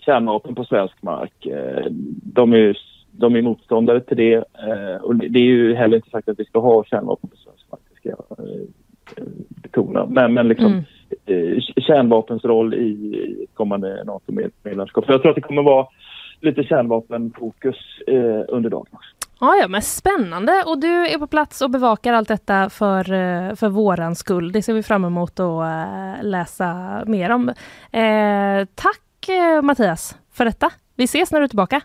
kärnvapen på svensk mark. Eh, de, är, de är motståndare till det eh, och det är ju heller inte sagt att vi ska ha kärnvapen på svensk mark. Det ska jag eh, betona. Men, men liksom Mm. eh, kärnvapens roll i kommande NATO-medlemskap. Så jag tror att det kommer vara lite kärnvapenfokus eh, under dagen också. Ja, ja, men spännande. Och du är på plats och bevakar allt detta för, eh, för våran skull. Det ser vi fram emot att eh, läsa mer om. Eh, tack eh, Mattias för detta. Vi ses när du är tillbaka.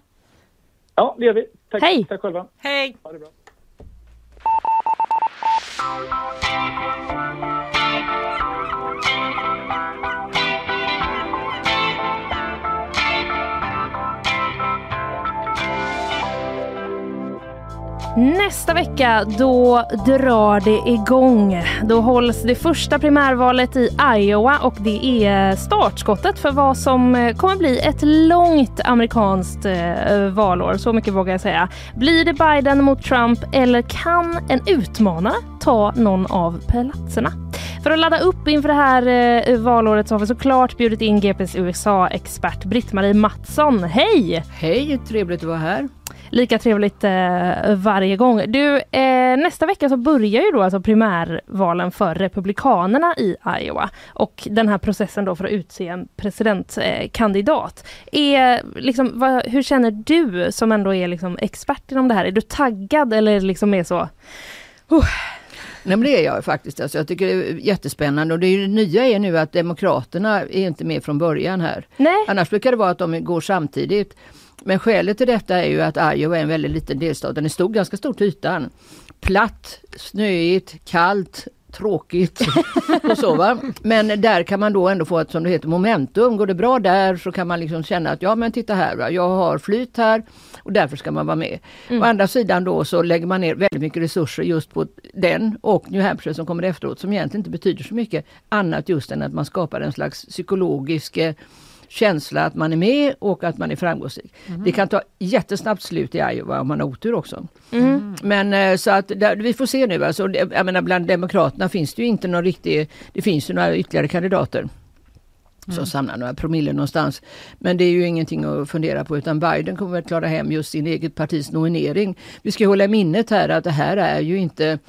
Ja, det gör vi. Tack, Hej. tack själva. Hej! Ha det bra. Nästa vecka då drar det igång. Då hålls det första primärvalet i Iowa och det är startskottet för vad som eh, kommer bli ett långt amerikanskt eh, valår. Så mycket vågar jag säga. Blir det Biden mot Trump eller kan en utmanare ta någon av platserna? För att ladda upp inför det här eh, valåret så har vi såklart bjudit in GPs USA-expert Britt-Marie Mattsson. Hej! Hej, trevligt att vara här. Lika trevligt eh, varje gång. Du, eh, nästa vecka så börjar ju då alltså primärvalen för Republikanerna i Iowa och den här processen då för att utse en presidentkandidat. Eh, liksom, vad, hur känner du som ändå är liksom expert inom det här? Är du taggad eller liksom är så... Uh. Nej men det är jag faktiskt. Alltså, jag tycker det är jättespännande och det, är, det nya är nu att Demokraterna är inte med från början här. Nej. Annars brukar det vara att de går samtidigt. Men skälet till detta är ju att Iowa är en väldigt liten delstat. Den är stor, ganska stor till ytan. Platt, snöigt, kallt, tråkigt och så va. Men där kan man då ändå få ett som det heter momentum. Går det bra där så kan man liksom känna att ja men titta här, va? jag har flyt här och därför ska man vara med. Mm. Å andra sidan då så lägger man ner väldigt mycket resurser just på den och New Hampshire som kommer efteråt som egentligen inte betyder så mycket annat just än att man skapar en slags psykologisk eh, känsla att man är med och att man är framgångsrik. Det kan ta jättesnabbt slut i Iowa om man har otur också. Mm. Men eh, så att där, vi får se nu. Alltså, jag menar bland Demokraterna finns det ju inte någon riktig, det finns ju några ytterligare kandidater som samlar några promille någonstans. Men det är ju ingenting att fundera på utan Biden kommer väl klara hem just sin eget partis nominering. Vi ska hålla i minnet här att det här är ju inte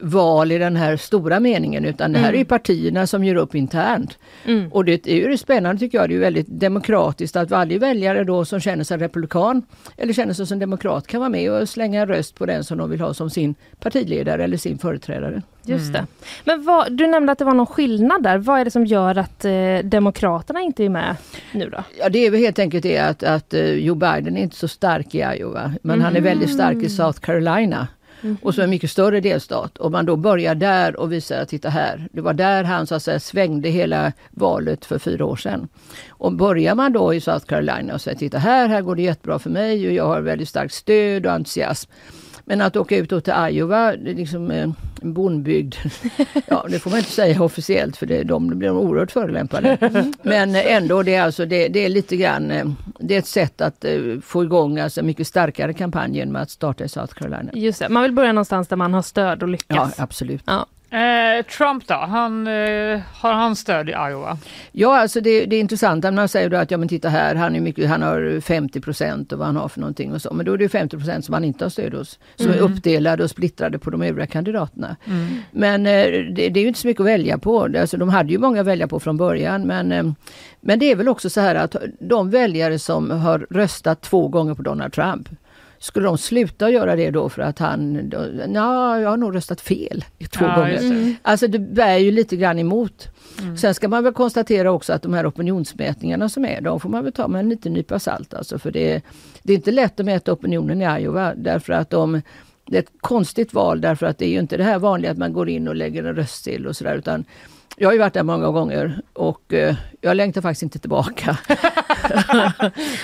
val i den här stora meningen utan det här är ju partierna som gör upp internt. Mm. Och det är ju spännande tycker jag, det är ju väldigt demokratiskt att varje väljare då som känner sig republikan eller känner sig som demokrat kan vara med och slänga en röst på den som de vill ha som sin partiledare eller sin företrädare. Just det. Men vad, du nämnde att det var någon skillnad där. Vad är det som gör att eh, Demokraterna inte är med nu då? Ja det är väl helt enkelt det att, att eh, Joe Biden är inte så stark i Iowa men han är väldigt stark i South Carolina. Och så en mycket större delstat. Om man då börjar där och visar att titta här, det var där han så att säga svängde hela valet för fyra år sedan. Och börjar man då i South Carolina och säger titta här, här går det jättebra för mig och jag har väldigt starkt stöd och entusiasm. Men att åka ut till Iowa, det är liksom eh, en bondbygd. Ja, det får man inte säga officiellt för det, de blir de oerhört förolämpade. Men ändå, det är, alltså, det, det är lite grann, eh, det är ett sätt att eh, få igång alltså, en mycket starkare kampanj genom att starta i South Carolina. Just det, man vill börja någonstans där man har stöd och Ja, lyckas. absolut. Ja. Eh, Trump då, han, eh, har han stöd i Iowa? Ja, alltså det, det är intressant man säger då att ja men titta här, han, är mycket, han har 50 procent och vad han har för någonting och så. Men då är det ju 50 procent som han inte har stöd hos. Som är uppdelade och splittrade på de övriga kandidaterna. Men eh, det, det är ju inte så mycket att välja på. Alltså, de hade ju många att välja på från början. Men, men det är väl också så här att de väljare som har röstat två gånger på Donald Trump skulle de sluta göra det då för att han, då, ja, jag har nog röstat fel i två Ja, gånger. det. Alltså det bär ju lite grann emot. Sen ska man väl konstatera också att de här opinionsmätningarna som är, de får man väl ta med en liten nypa salt alltså. För det, det är inte lätt att mäta opinionen i Iowa därför att de det är ett konstigt val därför att det är ju inte det här vanliga att man går in och lägger en röst till och sådär utan jag har ju varit där många gånger och eh, jag längtar faktiskt inte tillbaka.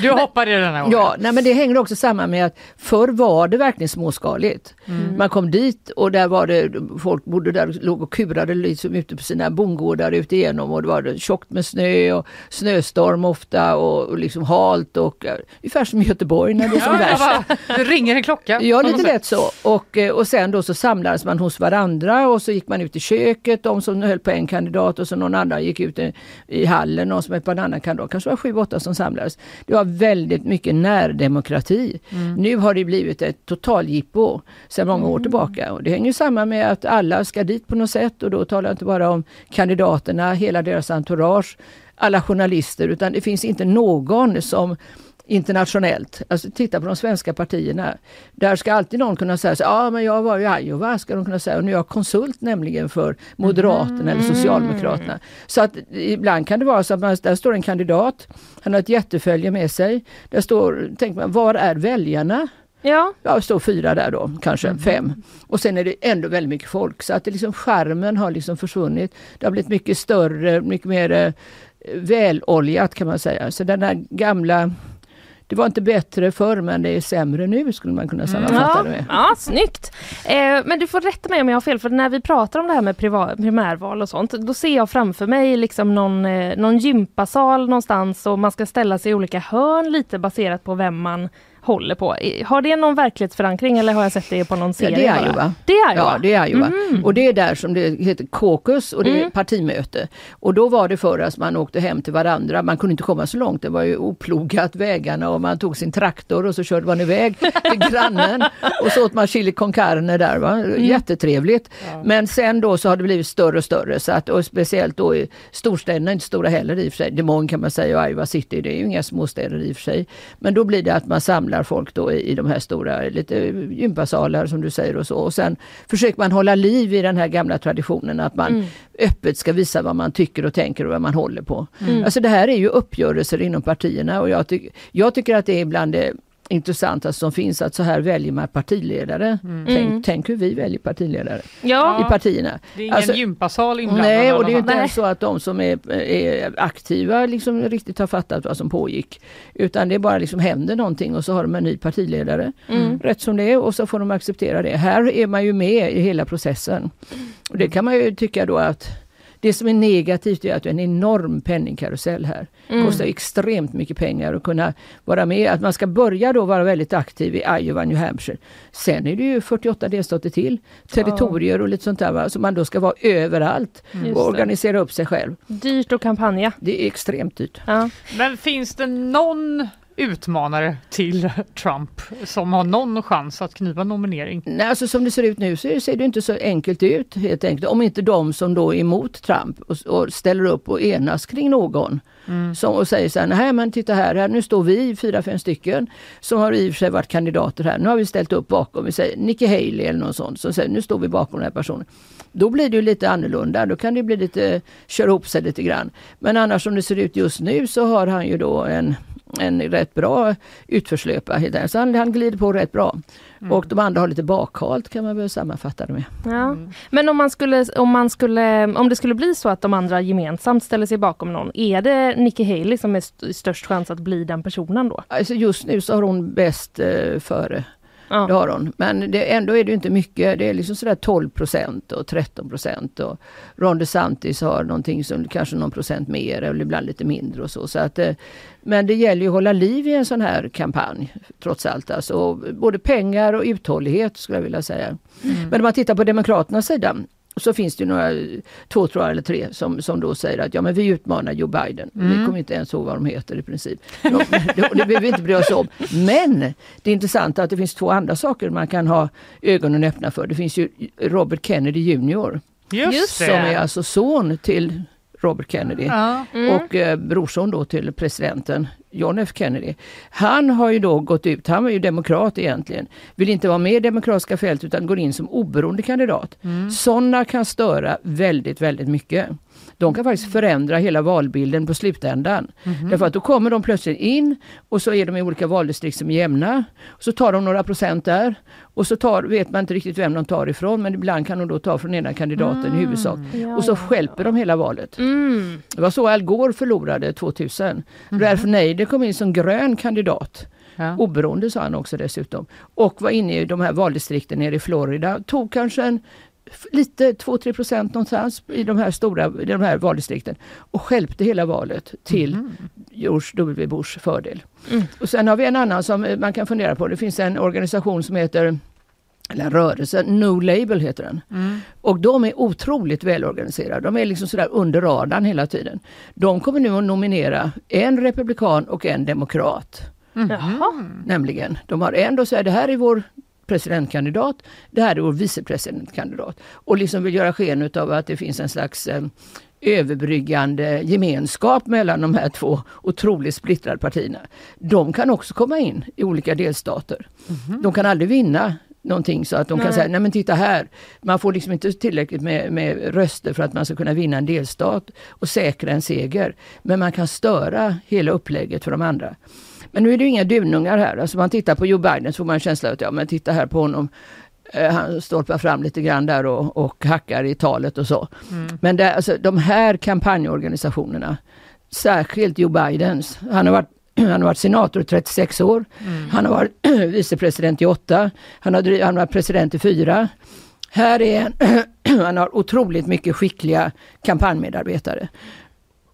Du hoppar i den här gången? Ja, nej men det hänger också samman med att förr var det verkligen småskaligt. Man kom dit och där var det, folk bodde där och låg och kurade liksom ute på sina bondgårdar ute igenom och det var tjockt med snö och snöstorm ofta och, och liksom halt och uh, ungefär som i Göteborg när det är som värst. det ringer en klocka. Ja, lite lätt så. Och, eh, och sen då så samlades man hos varandra och så gick man ut i köket, de som höll på en kandidat och så någon annan gick ut i, i hallen, någon som höll på en annan kandidat. Kanske var sju, åtta som samlades. Det var väldigt mycket närdemokrati. Nu har det blivit ett totaljippo sedan många år tillbaka. Och det hänger samman med att alla ska dit på något sätt och då talar jag inte bara om kandidaterna, hela deras entourage, alla journalister utan det finns inte någon som internationellt. Alltså titta på de svenska partierna. Där ska alltid någon kunna säga så ja men jag var i Iowa, ska de kunna säga. Och nu är jag konsult nämligen för Moderaterna mm. eller Socialdemokraterna. Så att ibland kan det vara så att man, där står en kandidat, han har ett jättefölje med sig. Där står, tänk man, var är väljarna? Ja. Ja, det står fyra där då, kanske mm. fem. Och sen är det ändå väldigt mycket folk så att det liksom skärmen har liksom försvunnit. Det har blivit mycket större, mycket mer eh, väloljat kan man säga. Så den där gamla det var inte bättre förr men det är sämre nu skulle man kunna sammanfatta ja, det med. Ja, snyggt! Eh, men du får rätta mig om jag har fel för när vi pratar om det här med primärval och sånt då ser jag framför mig liksom någon, eh, någon gympasal någonstans och man ska ställa sig i olika hörn lite baserat på vem man håller på. Har det någon verklighetsförankring eller har jag sett det på någon serie? Ja, det är Iowa. Det är Iowa? Ja, det är Iowa. Mm. Och det är där som det heter caucus och det är mm. partimöte. Och då var det förr att man åkte hem till varandra. Man kunde inte komma så långt. Det var ju oplogat vägarna och man tog sin traktor och så körde man iväg till grannen. Och så åt man chili con carne där. Va? Mm. Jättetrevligt. Ja. Men sen då så har det blivit större och större. Så att, och speciellt då i storstäderna, inte stora heller i och för sig. Des Moines kan man säga och Iowa City, det är ju inga småstäder i och för sig. Men då blir det att man samlar samlar folk då i, i de här stora lite gympasalar som du säger och så. Och sen försöker man hålla liv i den här gamla traditionen att man mm. öppet ska visa vad man tycker och tänker och vad man håller på. Mm. Alltså det här är ju uppgörelser inom partierna och jag, ty jag tycker att det är bland det intressanta som finns att så här väljer man partiledare. Mm. Tänk, mm. tänk, hur vi väljer partiledare ja. i partierna. Det är ingen alltså, gympasal inblandad. Nej, och det är inte ens så att de som är, är, aktiva liksom riktigt har fattat vad som pågick. Utan det bara liksom händer någonting och så har de en ny partiledare. Mm. Rätt som det är och så får de acceptera det. Här är man ju med i hela processen. Och det kan man ju tycka då att det som är negativt är att det är en enorm penningkarusell här. Det mm. kostar extremt mycket pengar att kunna vara med. Att man ska börja då vara väldigt aktiv i Iowa, New Hampshire. Sen är det ju 48 delstater till, territorier och lite sånt där. Va? Så man då ska vara överallt mm. och organisera upp sig själv. Dyrt att kampanja. Det är extremt dyrt. Ja. Men finns det någon utmanare till Trump som har någon chans att kniva nominering? Nej, alltså som det ser ut nu så ser det inte så enkelt ut helt enkelt. Om inte de som då är emot Trump och, och ställer upp och enas kring någon. Mm. Som, och säger så här, nej men titta här, här, nu står vi fyra, fem stycken som har i och för sig varit kandidater här. Nu har vi ställt upp bakom, vi säger Nikki Haley eller något sånt, som säger nu står vi bakom den här personen. Då blir det lite annorlunda, då kan det bli lite, köra ihop sig lite grann. Men annars som det ser ut just nu så har han ju då en en rätt bra utförslöpa. Så han, han glider på rätt bra. Mm. Och de andra har lite bakhalt kan man väl sammanfatta det med. Ja. Mm. Men om, man skulle, om, man skulle, om det skulle bli så att de andra gemensamt ställer sig bakom någon, är det Nikki Haley som är störst chans att bli den personen då? Alltså just nu så har hon bäst eh, före Ja. Det har hon. Men det, ändå är det inte mycket. Det är liksom sådär 12 och 13% och Ron DeSantis har någonting som kanske någon procent mer eller ibland lite mindre och så. så att, eh, men det gäller ju att hålla liv i en sån här kampanj trots allt. Alltså, både pengar och uthållighet skulle jag vilja säga. Mm. Men om man tittar på Demokraternas sida så finns det några, två tror jag, eller tre som, som då säger att ja men vi utmanar Joe Biden. Mm. Vi kommer inte ens ihåg vad de heter i princip. De, det, det behöver vi inte bry oss om. Men det är att det finns två andra saker man kan ha ögonen öppna för. Det finns ju Robert Kennedy Jr. Just som är alltså son till Robert Kennedy ja. mm. och eh, brorson då till presidenten John F Kennedy. Han har ju då gått ut, han var ju demokrat egentligen, vill inte vara med i demokratiska fält utan går in som oberoende kandidat. Mm. Sådana kan störa väldigt, väldigt mycket. De kan faktiskt förändra hela valbilden på slutändan. Mm. Därför att då kommer de plötsligt in och så är de i olika valdistrikt som är jämna. Så tar de några procent där och så tar, vet man inte riktigt vem de tar ifrån men ibland kan de då ta från ena kandidaten mm. i huvudsak. Ja. Och så skälper de hela valet. Mm. Det var så Al Gore förlorade 2000. Mm. Ralph Nader kom in som grön kandidat. Ja. Oberoende sa han också dessutom. Och var inne i de här valdistrikten nere i Florida. Tog kanske en lite 2-3 procent någonstans i de här stora i de här valdistrikten och skälpte hela valet till mm. George W Bush fördel. Mm. Och sen har vi en annan som man kan fundera på. Det finns en organisation som heter eller en rörelse, No Label heter den. Mm. Och de är otroligt välorganiserade. De är liksom sådär under radarn hela tiden. De kommer nu att nominera en republikan och en demokrat. Mm. Nämligen, de har en, då säger det här är vår presidentkandidat, det här är vår vicepresidentkandidat. Och liksom vill göra sken av att det finns en slags eh, överbryggande gemenskap mellan de här två otroligt splittrade partierna. De kan också komma in i olika delstater. Mhm. De kan aldrig vinna någonting så att de kan Nej. säga, nej men titta här, man får liksom inte tillräckligt med, med röster för att man ska kunna vinna en delstat och säkra en seger. Men man kan störa hela upplägget för de andra. Men nu är det ju inga dunungar här. Alltså man tittar på Joe Biden så får man en känsla att ja, men titta här på honom. Eh, Han stolpar fram lite grann där och, och hackar i talet och så. Men det, alltså, de här kampanjorganisationerna, särskilt Joe Bidens, han har varit han har varit senator i 36 år. Han har varit vicepresident i 8. Han har, driv, han har varit president i 4. Här är han har otroligt mycket skickliga kampanjmedarbetare.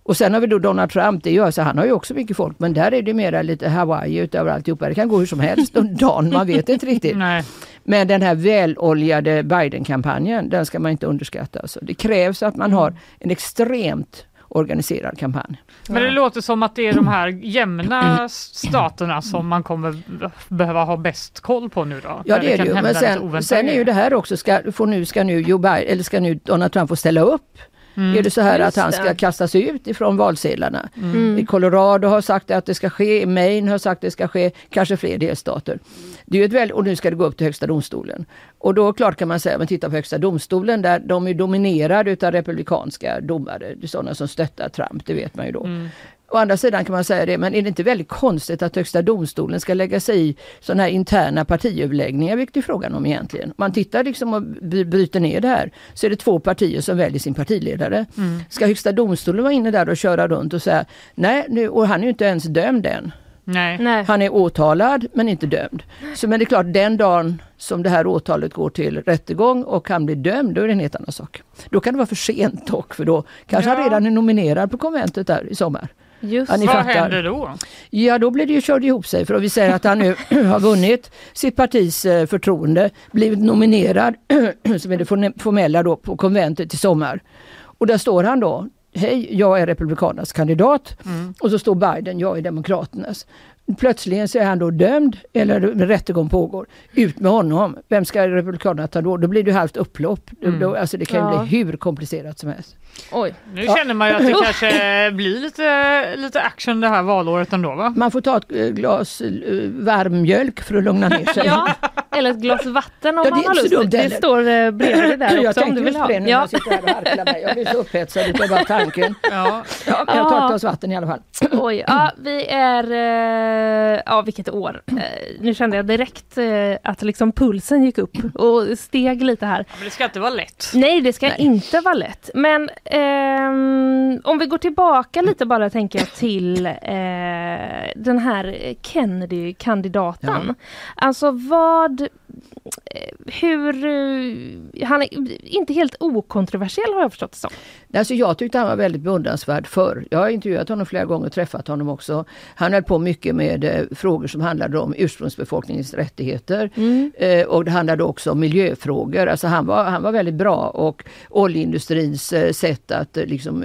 Och sen har vi då Donald Trump, det gör så han har ju också mycket folk men där är det mera lite Hawaii utöver alltihopa. Det kan gå hur som helst under dagen, man vet inte riktigt. Nej. Men den här väloljade Biden-kampanjen, den ska man inte underskatta. Alltså. Det krävs att man har en extremt organiserad kampanj. Men det låter som att det är de här jämna staterna som man kommer behöva ha bäst koll på nu då. Ja det är det ju. Men sen, sen är ju det här också, ska, får nu, ska, nu Joe Biden, eller ska nu Donald Trump få ställa upp? Är det så här Just att han det. ska kastas ut ifrån valsedlarna? Mm. I Colorado har sagt att det ska ske, i Maine har sagt att det ska ske, kanske fler delstater. Det är ett väl, och nu ska det gå upp till Högsta domstolen. Och då klart kan man säga, men titta på Högsta domstolen där de är dominerade utav republikanska domare, det sådana som stöttar Trump, det vet man ju då. Å andra sidan kan man säga det, men är det inte väldigt konstigt att Högsta domstolen ska lägga sig i sådana här interna partiöverläggningar, vilket är frågan om egentligen. Om man tittar liksom och bryter ner det här, så är det två partier som väljer sin partiledare. Ska Högsta domstolen vara inne där och köra runt och säga, nej, nu, och han är ju inte ens dömd än. Nej. Nej. Han är åtalad men inte dömd. Så men det är klart, den dagen som det här åtalet går till rättegång och han blir dömd, då är det en helt annan sak. Då kan det vara för sent dock, för då kanske han Ja. redan är nominerad på konventet där i sommar. Just Ja, ni Vad fattar. händer då? Ja, då blir det ju kört ihop sig för om vi säger att han nu har vunnit sitt partis eh, förtroende, blivit nominerad, som är det formella då, på konventet i sommar. Och där står han då, hej, jag är Republikanernas kandidat. Och så står Biden, jag är Demokraternas. Plötsligen så är han då dömd, eller rättegång pågår. Ut med honom. Vem ska Republikanerna ta då? Då blir det halvt upplopp. Då- Då, alltså det kan ju Ja. bli hur komplicerat som helst. Oj. Nu känner man ju att det kanske blir lite, lite action det här valåret ändå va? Man får ta ett eh, glas eh, varm mjölk för att lugna ner sig. Ja, eller ett glas vatten om Ja, man har lust. dumt Det står eh, bredvid där jag också om tänkte du vill ha. på det nu när Ja. jag sitter här och harklar mig. Jag blir så upphetsad utav bara tanken. Ja. Ja, jag tar ett glas vatten i alla fall. Oj, ja vi är, ja vilket år. Nu kände jag direkt att liksom pulsen gick upp och steg lite här. Men det ska inte vara lätt. Nej, det ska inte vara lätt. Men ehm, om vi går tillbaka lite bara tänker jag till eh, den här Kennedy-kandidaten. Alltså vad, hur, eh, han är inte helt okontroversiell har jag förstått det som. Alltså jag tyckte han var väldigt beundransvärd förr. Jag har intervjuat honom flera gånger och träffat honom också. Han höll på mycket med eh, frågor som handlade om ursprungsbefolkningens rättigheter. Eh, och det handlade också om miljöfrågor. Alltså han var, han var väldigt bra och oljeindustrins eh, sätt att eh, liksom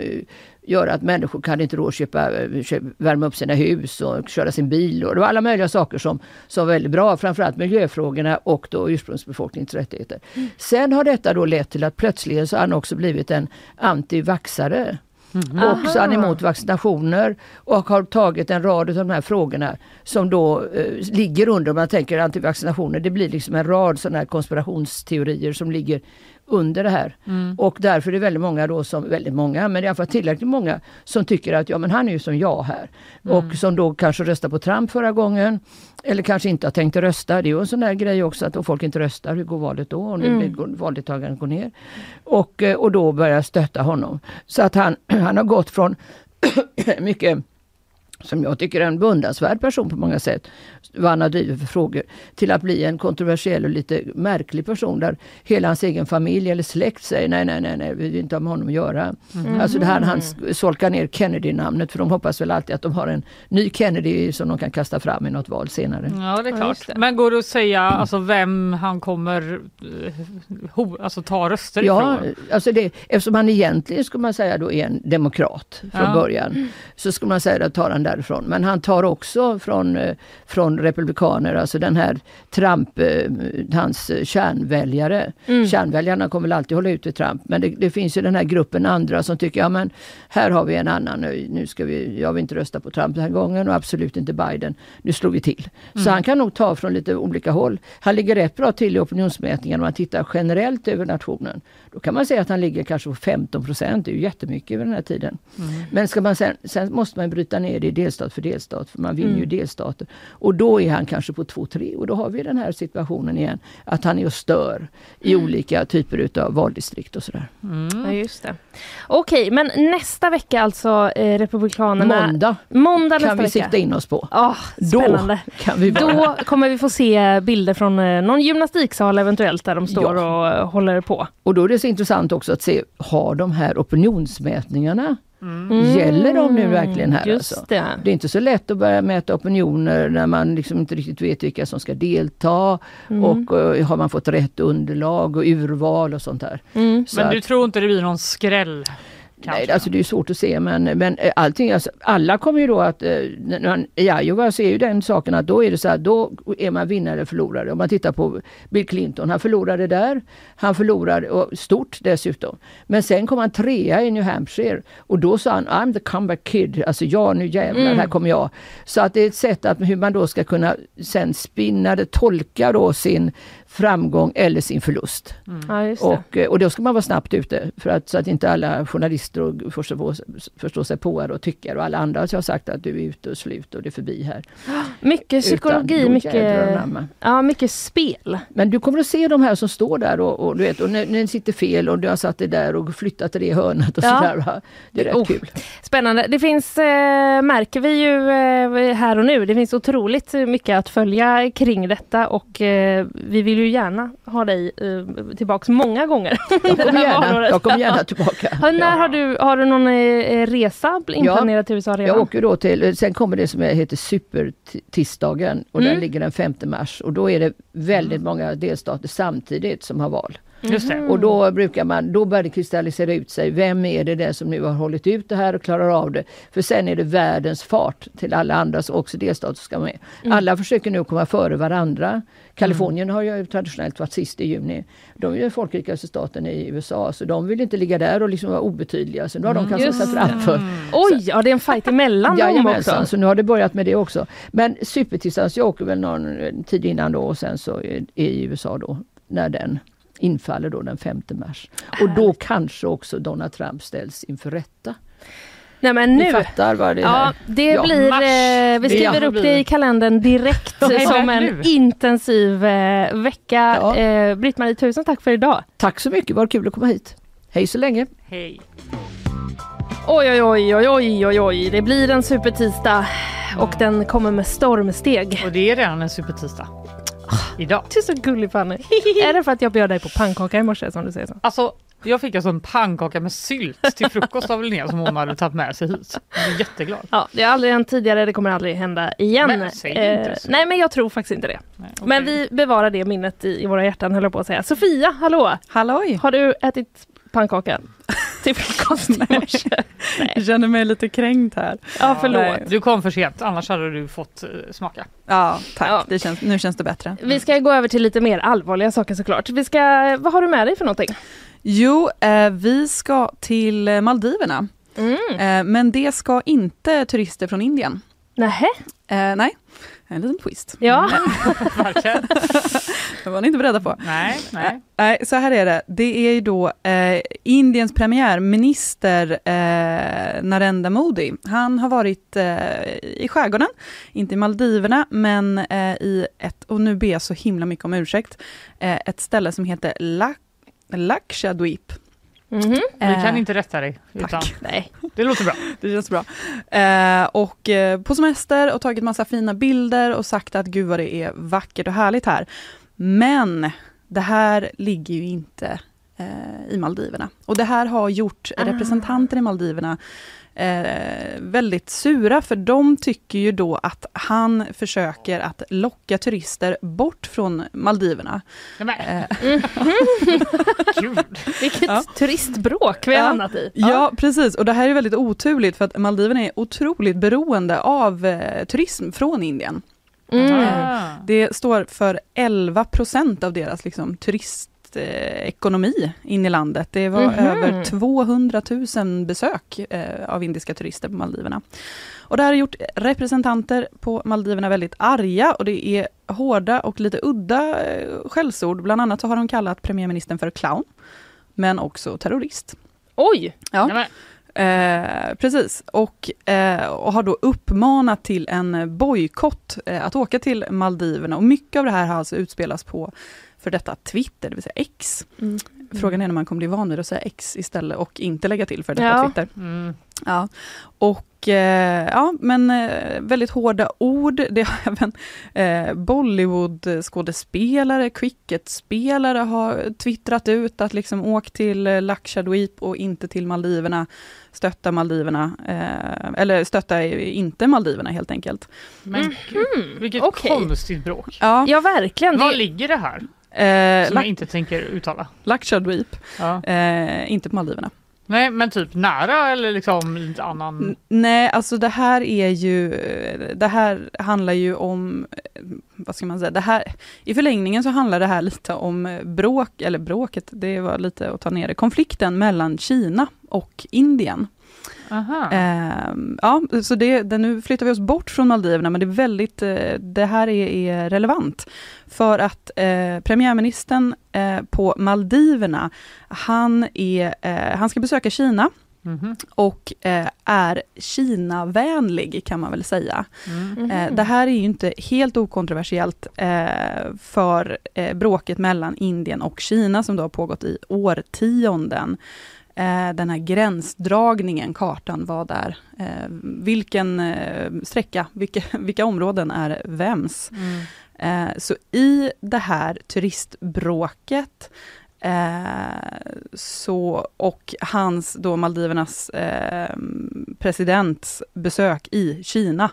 göra att människor kan inte då köpa, eh, köpa, värma upp sina hus och köra sin bil. Och det var alla möjliga saker som, som var väldigt bra. Framförallt miljöfrågorna och då ursprungsbefolkningens rättigheter. Sen har detta då lett till att plötsligen så har han också blivit en antivaxare. Och så är han emot vaccinationer och har tagit en rad av de här frågorna som då eh, ligger under, om man tänker antivaccinationer, det blir liksom en rad sådana här konspirationsteorier som ligger under det här. Och därför är det väldigt många då som, väldigt många, men i alla fall tillräckligt många som tycker att ja men han är ju som jag här. Och som då kanske röstade på Trump förra gången. Eller kanske inte har tänkt rösta. Det är ju en sån där grej också att om folk inte röstar, hur går valet då? Och nu blir valdeltagandet går ner. Och, eh, och då börjar stötta honom. Så att han, han har gått från mycket som jag tycker är en beundransvärd person på många sätt, vad han har drivit för frågor, till att bli en kontroversiell och lite märklig person där hela hans egen familj eller släkt säger nej, nej, nej, nej vi vill inte ha med honom att göra. Alltså det här han s- solkar ner Kennedy-namnet för de hoppas väl alltid att de har en ny Kennedy som de kan kasta fram i något val senare. Ja det är Ja, klart. just det. Men går det att säga alltså, vem han kommer eh, ho, alltså, ta röster Ja, ifrån? alltså det, eftersom han egentligen skulle man säga då är en demokrat från Ja. början. Så skulle man säga att tar han därifrån. Men han tar också från, eh, från republikaner, alltså den här Trump, eh, hans kärnväljare. Mm. Kärnväljarna kommer väl alltid hålla ut vid Trump. Men det, det finns ju den här gruppen andra som tycker, ja men här har vi en annan, nu, nu ska vi, jag vill inte rösta på Trump den här gången och absolut inte Biden. Nu slår vi till. Så han kan nog ta från lite olika håll. Han ligger rätt bra till i opinionsmätningar om man tittar generellt över nationen. Då kan man säga att han ligger kanske på 15 procent, det är ju jättemycket vid den här tiden. Men ska man sen, sen måste man bryta ner det delstat för delstat, för man vinner ju delstater. Och då är han kanske på 2-3 och då har vi den här situationen igen, att han är och stör i olika typer utav valdistrikt och sådär. Ja, just det. Okej, men nästa vecka alltså eh, Republikanerna... Måndag Måndag kan vi vecka. sikta in oss på. Ah, spännande. Då kan vi vara. Då kommer vi få se bilder från eh, någon gymnastiksal eventuellt där de står Ja. och eh, håller på. Och då är det så intressant också att se, har de här opinionsmätningarna, Mm. gäller de nu verkligen här? Just alltså? det. Det är inte så lätt att börja mäta opinioner när man liksom inte riktigt vet vilka som ska delta. Mm. Och eh, har man fått rätt underlag och urval och sånt där. Mm. Så Men att- du tror inte det blir någon skräll? Kanske? Nej, alltså det är svårt att se men, men eh, allting, alltså, alla kommer ju då att, eh, i Iowa så är ju den saken att då är det så här, då är man vinnare eller förlorare. Om man tittar på Bill Clinton, han förlorade där, han förlorade stort dessutom. Men sen kom han trea i New Hampshire och då sa han I'm the comeback kid, alltså ja nu jävlar, här kommer jag. Så att det är ett sätt att hur man då ska kunna sen spinna det, tolka då sin framgång eller sin förlust. Ja, just det. Och, eh, och då ska man vara snabbt ute för att, så att inte alla journalister och förstå, sig på och tycker och alla andra har sagt att du är ute och slut och det är förbi här. mycket psykologi, Utan mycket, ja, mycket spel. Men du kommer att se de här som står där och, och du vet, och när, när det sitter fel och du har satt dig där och flyttat till det hörnet och Ja. sådär. va. Det är rätt Oh. kul. Spännande. Det finns, eh, märker vi ju eh, här och nu, det finns otroligt mycket att följa kring detta och eh, vi vill ju gärna ha dig eh, tillbaks många gånger. Jag kommer gärna, jag kommer gärna tillbaka. Ja, när har, du, har du någon eh, resa inplanerad till USA redan? Jag åker då till, sen kommer det som heter supertisdagen och Mm. den ligger den 5 mars och då är det väldigt många delstater samtidigt som har val. Det. Och då brukar man, då börjar det kristallisera ut sig. Vem är det där som nu har hållit ut det här och klarar av det? För sen är det världens fart till alla andra, så också delstater ska med. Alla försöker nu komma före varandra. Kalifornien har ju traditionellt varit sist i juni. De är ju den folkrikaste staten i USA, så de vill inte ligga där och liksom vara obetydliga. Så nu har de kastat Just sig framför. Oj, ja det är en fight emellan dem också. så nu har det börjat med det också. Men supertillsammans, jag åker väl någon eh, tid innan då och sen så i USA då, när den infaller då den 5 mars. Och då kanske också Donald Trump ställs inför rätta. Nej men Ni nu. fattar vad det Ja, det Ja, blir, eh, vi skriver Ja. upp det i kalendern direkt som en nu. intensiv eh, vecka. Ja. Eh, Britt-Marie, tusen tack för idag. Tack så mycket, vad kul att komma hit. Hej så länge. Hej. Oj, oj, oj, oj, oj, oj, oj. Det blir en supertisdag och den kommer med stormsteg. Och det är redan en supertisdag. Idag. Du är så gullig Fanny. är det för att jag bjöd dig på pannkaka i morse som du säger så? Alltså, jag fick alltså en pannkaka med sylt till frukost av Linnea som hon hade tagit med sig hit. Jag är jätteglad. Ja, det har aldrig hänt tidigare, det kommer aldrig hända igen. Eh, Men säg inte så. nej, men jag tror faktiskt inte det. Nej, Men okej. vi bevarar det minnet i, i våra hjärtan, höll jag på att säga. Sofia, hallå! Halloj! Har du ätit pannkaka till frukost i morse? Jag känner mig lite kränkt här. Ja, förlåt. Nej. Du kom för sent, annars hade du fått eh, smaka. Ja, tack. Ja. Det känns, nu känns det bättre. Vi ska gå över till lite mer allvarliga saker såklart. Vi ska, vad har du med dig för någonting? Jo, eh, vi ska till Maldiverna. Mm. Eh, men det ska inte turister från Indien. Nähä? Eh, nej, en liten twist. Ja. Verkligen. Det var ni inte beredda på. Nej, nej. Nej, så här är det. Det är ju då eh, Indiens premiärminister eh, Narendra Modi. Han har varit eh, i skärgården, inte i Maldiverna, men eh, i ett, och nu ber jag så himla mycket om ursäkt, eh, ett ställe som heter Lak Lakshadweep. Mhm. Vi kan Eh, inte rätta dig. Tack. Nej. det låter bra. Det känns bra. Eh, och eh, på semester och tagit massa fina bilder och sagt att gud vad det är vackert och härligt här. Men det här ligger ju inte eh, i Maldiverna. Och det här har gjort Ah. representanter i Maldiverna eh, väldigt sura, för de tycker ju då att han försöker att locka turister bort från Maldiverna. Eh, gud. Vilket Ja. turistbråk vi har Ja. hamnat i. Ja, precis. Och det här är väldigt oturligt för att Maldiverna är otroligt beroende av eh, turism från Indien. Mm. Ah. Det står för 11 procent av deras liksom, turistekonomi in i landet. Det var Mhm. över 200 000 besök eh, av indiska turister på Maldiverna. Och det här har gjort representanter på Maldiverna väldigt arga och det är hårda och lite udda eh, skällsord. Bland annat så har de kallat premiärministern för clown, men också terrorist. Oj! Ja. Eh, precis, och, eh, och har då uppmanat till en bojkott eh, att åka till Maldiverna. Och mycket av det här har alltså utspelats på för detta Twitter, det vill säga X. Mm. Frågan är när man kommer bli van vid att säga X istället och inte lägga till för detta Ja. Twitter. mm. Ja. Och eh, ja, men eh, väldigt hårda ord. Det har även eh, Bollywood-skådespelare, cricketspelare har twittrat ut att liksom åk till eh, Lakshadweep och inte till Maldiverna. Stötta Maldiverna, eh, eller stötta inte Maldiverna helt enkelt. men gud, vilket okej. konstigt bråk. Ja, Ja, verkligen. Var Det, ligger det här? Eh, Som jag inte tänker uttala. Lakshadweep, Ja. eh, inte på Maldiverna. Nej, men typ nära eller liksom lite annan? N- Nej, alltså det här är ju, det här handlar ju om, eh, vad ska man säga, det här, i förlängningen så handlar det här lite om eh, bråk, eller bråket, det var lite att ta ner det, konflikten mellan Kina och Indien. Aha. Ehm, ja, så det, det, nu flyttar vi oss bort från Maldiverna, men det är väldigt, eh, det här är, är relevant. För att eh, premiärministern eh, på Maldiverna, han, är, eh, han ska besöka Kina Mhm. och eh, är Kina-vänlig kan man väl säga. Mm. Eh, det här är ju inte helt okontroversiellt eh, för eh, bråket mellan Indien och Kina som då har pågått i årtionden. Eh, den här gränsdragningen, kartan, vad är, eh, vilken eh, sträcka, vilka, vilka områden är vems? Mm. Så i det här turistbråket så, och hans, då Maldivernas presidents besök i Kina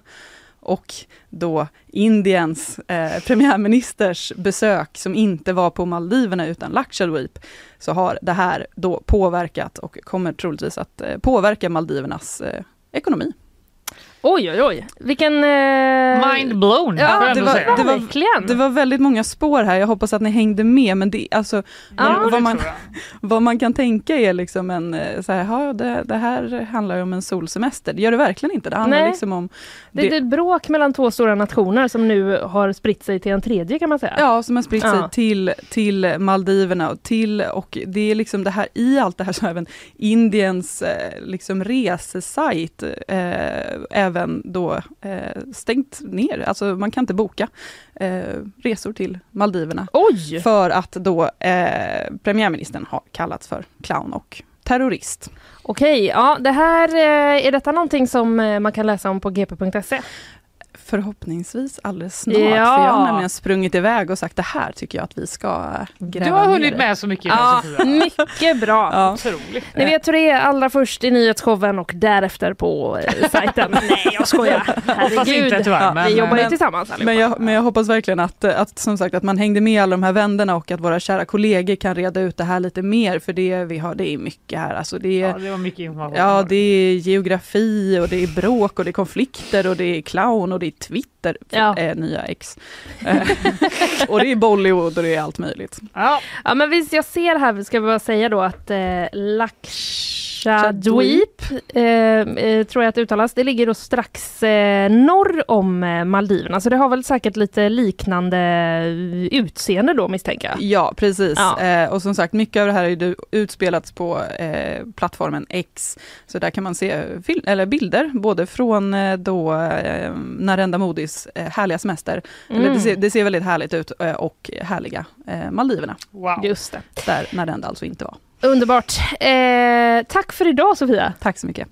och då Indiens eh, premiärministers besök som inte var på Maldiverna utan Lakshadweep, så har det här då påverkat och kommer troligtvis att eh, påverka Maldivernas eh, ekonomi oj, oj, oj. Vilken... Eh, Mind blown, Ja, det var- säga. det var- Verkligen. Det var väldigt många spår här, jag hoppas att ni hängde med, men det, alltså, Ja, vad, det man, vad man kan tänka är liksom en, eh, så här, ja, det, det här handlar ju om en solsemester. Det gör det verkligen inte, det handlar Nej. liksom om det är ett bråk mellan två stora nationer som nu har spritt sig till en tredje kan man säga. Ja, som har spritt sig Ja. till, till Maldiverna och till, och det är liksom det här, i allt det här så även Indiens eh, liksom resesajt eh, även då eh, stängt ner, alltså man kan inte boka eh, resor till Maldiverna. Oj! För att då eh, premiärministern har kallats för clown och terrorist. Okej, ja det här, eh, är detta någonting som eh, man kan läsa om på gp.se? Förhoppningsvis alldeles snart, Ja. för jag har nämligen sprungit iväg och sagt det här tycker jag att vi ska gräva Du har hunnit i." med så mycket Ja, mycket bra. Ja. Otroligt. Ni vet hur det är allra först i nyhetsshowen och därefter på eh, sajten. Nej, jag skojar. Herregud. inte tyvärr. Ja, men, Vi jobbar ju Men- tillsammans allihopa. Men jag, men jag hoppas verkligen att, eh, att, som sagt, att man hängde med alla de här vänderna och att våra kära kollegor kan reda ut det här lite mer, för det vi har, det är mycket här. Alltså det är, ja, det var mycket information. Ja, det är geografi och det är bråk och det är konflikter och det är clown och det är Twitter, Ja. eh, nya ex. Eh, och det är Bollywood och det är allt möjligt. Ja, Ja men visst, jag ser här, ska vi bara säga då att eh, Lakshadweep, eh, eh, tror jag att det uttalas, det ligger då strax eh, norr om Maldiverna, så det har väl säkert lite liknande utseende då misstänker jag. Ja, precis. Ja. Eh, och som sagt, mycket av det här är ju utspelats på eh, plattformen X. Så där kan man se eller bilder, både från då eh, Narendra Modis Marys eh, härliga semester. Mm. Eller det mm. ser, det, ser, väldigt härligt ut eh, och härliga eh, Maldiverna. Wow. Just det. Där, när den alltså inte var. Underbart. Eh, tack för idag Sofia. Tack så mycket.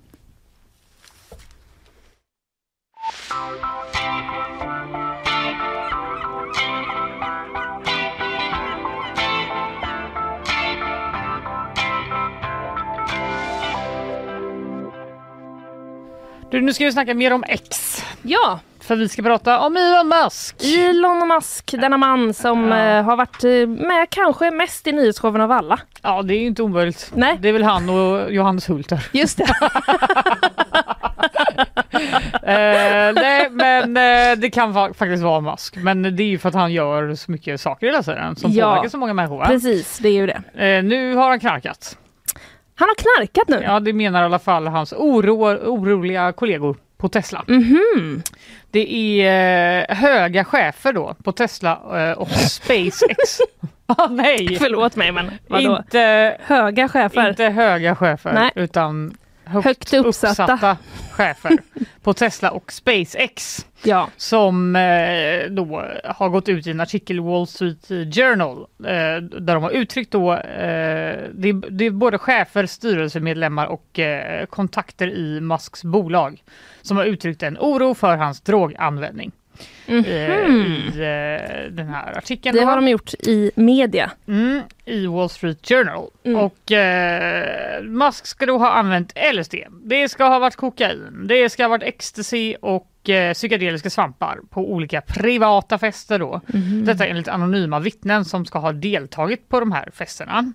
Du, nu ska vi snacka mer om X. Ja. För vi ska prata om Elon Musk. Elon Musk, denna man som eh, har varit eh, med kanske mest i nyhetsshowen av alla. Ja, det är ju inte omöjligt. Nej. Det är väl han och Johannes Hulter. Just det. eh, nej, men eh, det kan fa- faktiskt vara Musk. Men det är ju för att han gör så mycket saker hela tiden som Ja. påverkar så många människor. Precis, det är ju det. Eh, nu har han knarkat. Han har knarkat nu. Ja, det menar i alla fall hans oro, oroliga kollegor på Tesla. Mhm. Det är eh, höga chefer då på Tesla eh, och SpaceX. ah, nej, Förlåt mig men vadå? inte, Höga chefer. inte höga chefer Nej. utan högt, Högt uppsatta. chefer på Tesla och SpaceX Ja. som eh, då har gått ut i en artikel i Wall Street Journal eh, där de har uttryckt då, eh, det, är, det är både chefer, styrelsemedlemmar och eh, kontakter i Musks bolag som har uttryckt en oro för hans droganvändning. Eh, I eh, den här artikeln. Det har de gjort i media. Mm, I Wall Street Journal. Mm. Och eh, Musk ska då ha använt LSD. Det ska ha varit kokain. Det ska ha varit ecstasy och eh, psykedeliska svampar på olika privata fester då. Mhm. Detta enligt anonyma vittnen som ska ha deltagit på de här festerna.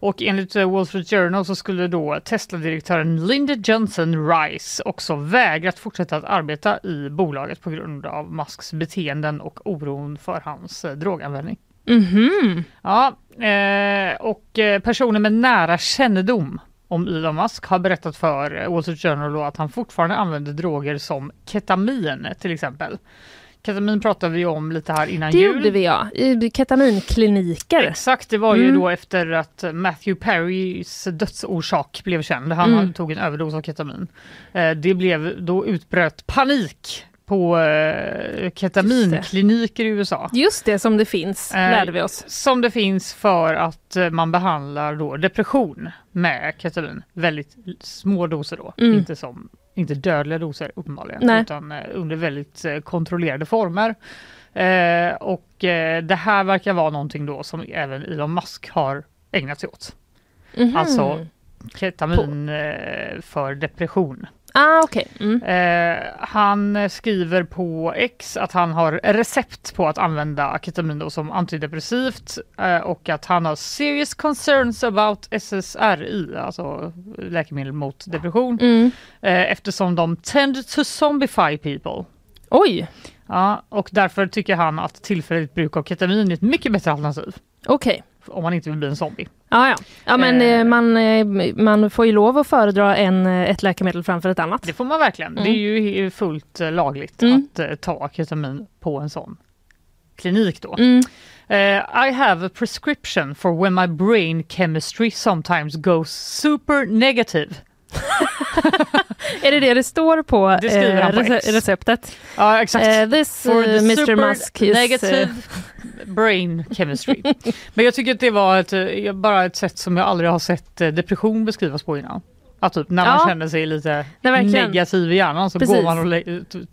Och enligt eh, Wall Street Journal så skulle då Tesla-direktören Linda Johnson Rice också vägrat fortsätta att arbeta i bolaget på grund av Musks beteenden och oron för hans eh, droganvändning. Mhm. Ja, eh, och personer med nära kännedom om Elon Musk har berättat för Wall Street Journal att han fortfarande använder droger som ketamin till exempel. Ketamin pratade vi om lite här innan Det jul. gjorde vi ja, i ketaminkliniker. Exakt, det var ju Mm. då efter att Matthew Perrys dödsorsak blev känd. Han Mm. tog en överdos av ketamin. Eh, det blev, då utbröt panik på eh, ketaminkliniker i USA. Just det som det finns, Eh, lärde vi oss. Som det finns för att eh, man behandlar då depression med ketamin. Väldigt små doser då, Mm. inte, som, inte dödliga doser uppenbarligen, Nej. utan eh, under väldigt eh, kontrollerade former. Eh, och eh, det här verkar vara någonting då som även Elon Musk har ägnat sig åt. Mhm. Alltså ketamin eh, för depression. Ah, okej. Mm. Eh, han skriver på X att han har recept på att använda ketamin som antidepressivt eh, och att han har serious concerns about SSRI, alltså läkemedel mot depression, Mm. eh, eftersom de tend to zombify people. Oj, Ja, och därför tycker han att tillfälligt bruk av ketamin är ett mycket bättre alternativ okej. Om man inte vill bli en zombie. Ja, ja. ja men Eh. eh, man, eh, man får ju lov att föredra en, eh, ett läkemedel framför ett annat. Det får man verkligen. Det är ju he- fullt lagligt Mm. att ta ketamin på en sån klinik då. Mm. Eh, I have a prescription for when my brain chemistry sometimes goes super negative. Är det det det står på, Det han på rece- receptet? Ja, exakt. Eh, this For eh, the Mr Musk is... negative eh, brain chemistry. Men jag tycker att det var ett, eh, bara ett sätt som jag aldrig har sett eh, depression beskrivas på innan. Att typ när man Ja. känner sig lite Nej, negativ i hjärnan så Precis. går man och lä-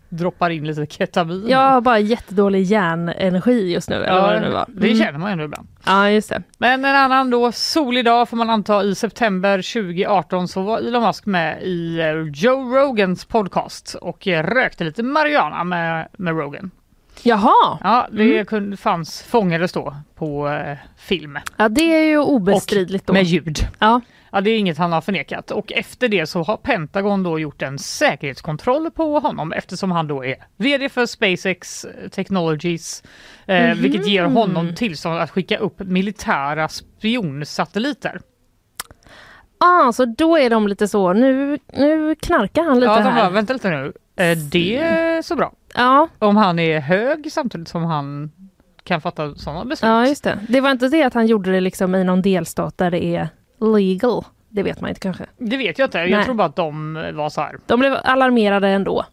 droppar in lite ketamin. Jag har bara jättedålig hjärnenergi just nu. eller vad det nu var. det Mm. känner man ju ändå ibland. Ja, just det. Men en annan då solig dag får man anta i september 2018 så var Elon Musk med i eh, Joe Rogans podcast och eh, rökte lite marijuana med, med Rogan. Jaha, Ja, det Mm. fanns, fångades då på eh, film ja, det är ju obestridligt då. med ljud. Ja. Ja, det är inget han har förnekat och efter det så har Pentagon då gjort en säkerhetskontroll på honom eftersom han då är VD för SpaceX Technologies, eh, Mhm. vilket ger honom tillstånd att skicka upp militära spionsatelliter. Ah, så då är de lite så, nu, nu knarkar han lite Ja, de bara, här. vänta lite nu. Eh, det är så bra. Ja, Om han är hög samtidigt som han kan fatta sådana beslut. ja, just det. Det var inte det att han gjorde det liksom i någon delstat där det är legal. Det vet man inte kanske. Det vet jag inte. Jag Nej. tror bara att de var så här. De blev alarmerade ändå.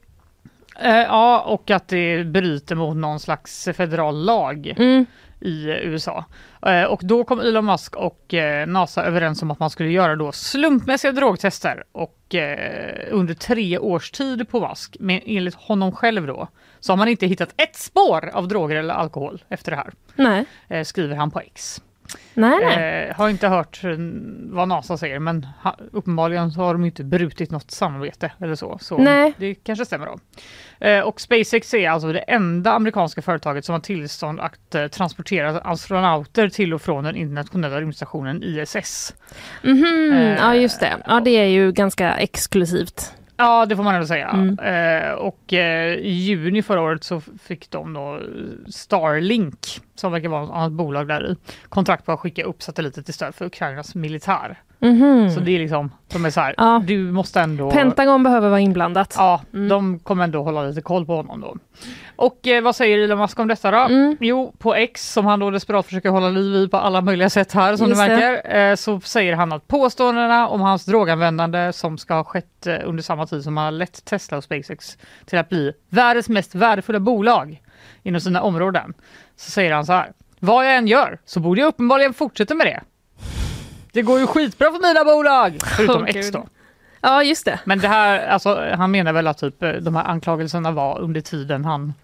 Eh, ja, och att det bryter mot någon slags federal lag Mm. i USA. Eh, och då kom Elon Musk och eh, NASA överens om att man skulle göra då slumpmässiga drogtester och eh, under tre års tid på Musk. Men enligt honom själv då så har man inte hittat ett spår av droger eller alkohol efter det här. Nej. eh, skriver han på X. Nej, nej. Eh, har inte hört vad NASA säger men ha, uppenbarligen har de inte brutit något samarbete eller så. Så Nej. det kanske stämmer då. Eh, och SpaceX är alltså det enda amerikanska företaget som har tillstånd att eh, transportera astronauter till och från den internationella rymdstationen ISS. Mhm, Eh, ja, just det. Ja, det är ju ganska exklusivt. Ja, det får man ändå säga. Mm. Eh, och eh, i juni förra året så fick de då Starlink, som verkar vara ett annat bolag där i, kontrakt på att skicka upp satelliter till stöd för Ukrainas militär. Mhm. Så det är liksom, de är så här, Ja. du måste ändå... Pentagon behöver vara inblandat. Ja, Mm. de kommer ändå hålla lite koll på honom då. Och eh, vad säger Elon Musk om detta då? Mm. Jo, på X som han då desperat försöker hålla liv i på alla möjliga sätt här som Just du märker, eh, så säger han att påståendena om hans droganvändande som ska ha skett eh, under samma tid som han har lett Tesla och SpaceX till att bli världens mest värdefulla bolag inom sina områden. Så säger han så här. Vad jag än gör så borde jag uppenbarligen fortsätta med det. Det går ju skitbra för mina bolag! Förutom Åh, X Gud. då. Ja, just det. Men det här, alltså, han menar väl att typ, eh, de här anklagelserna var under tiden han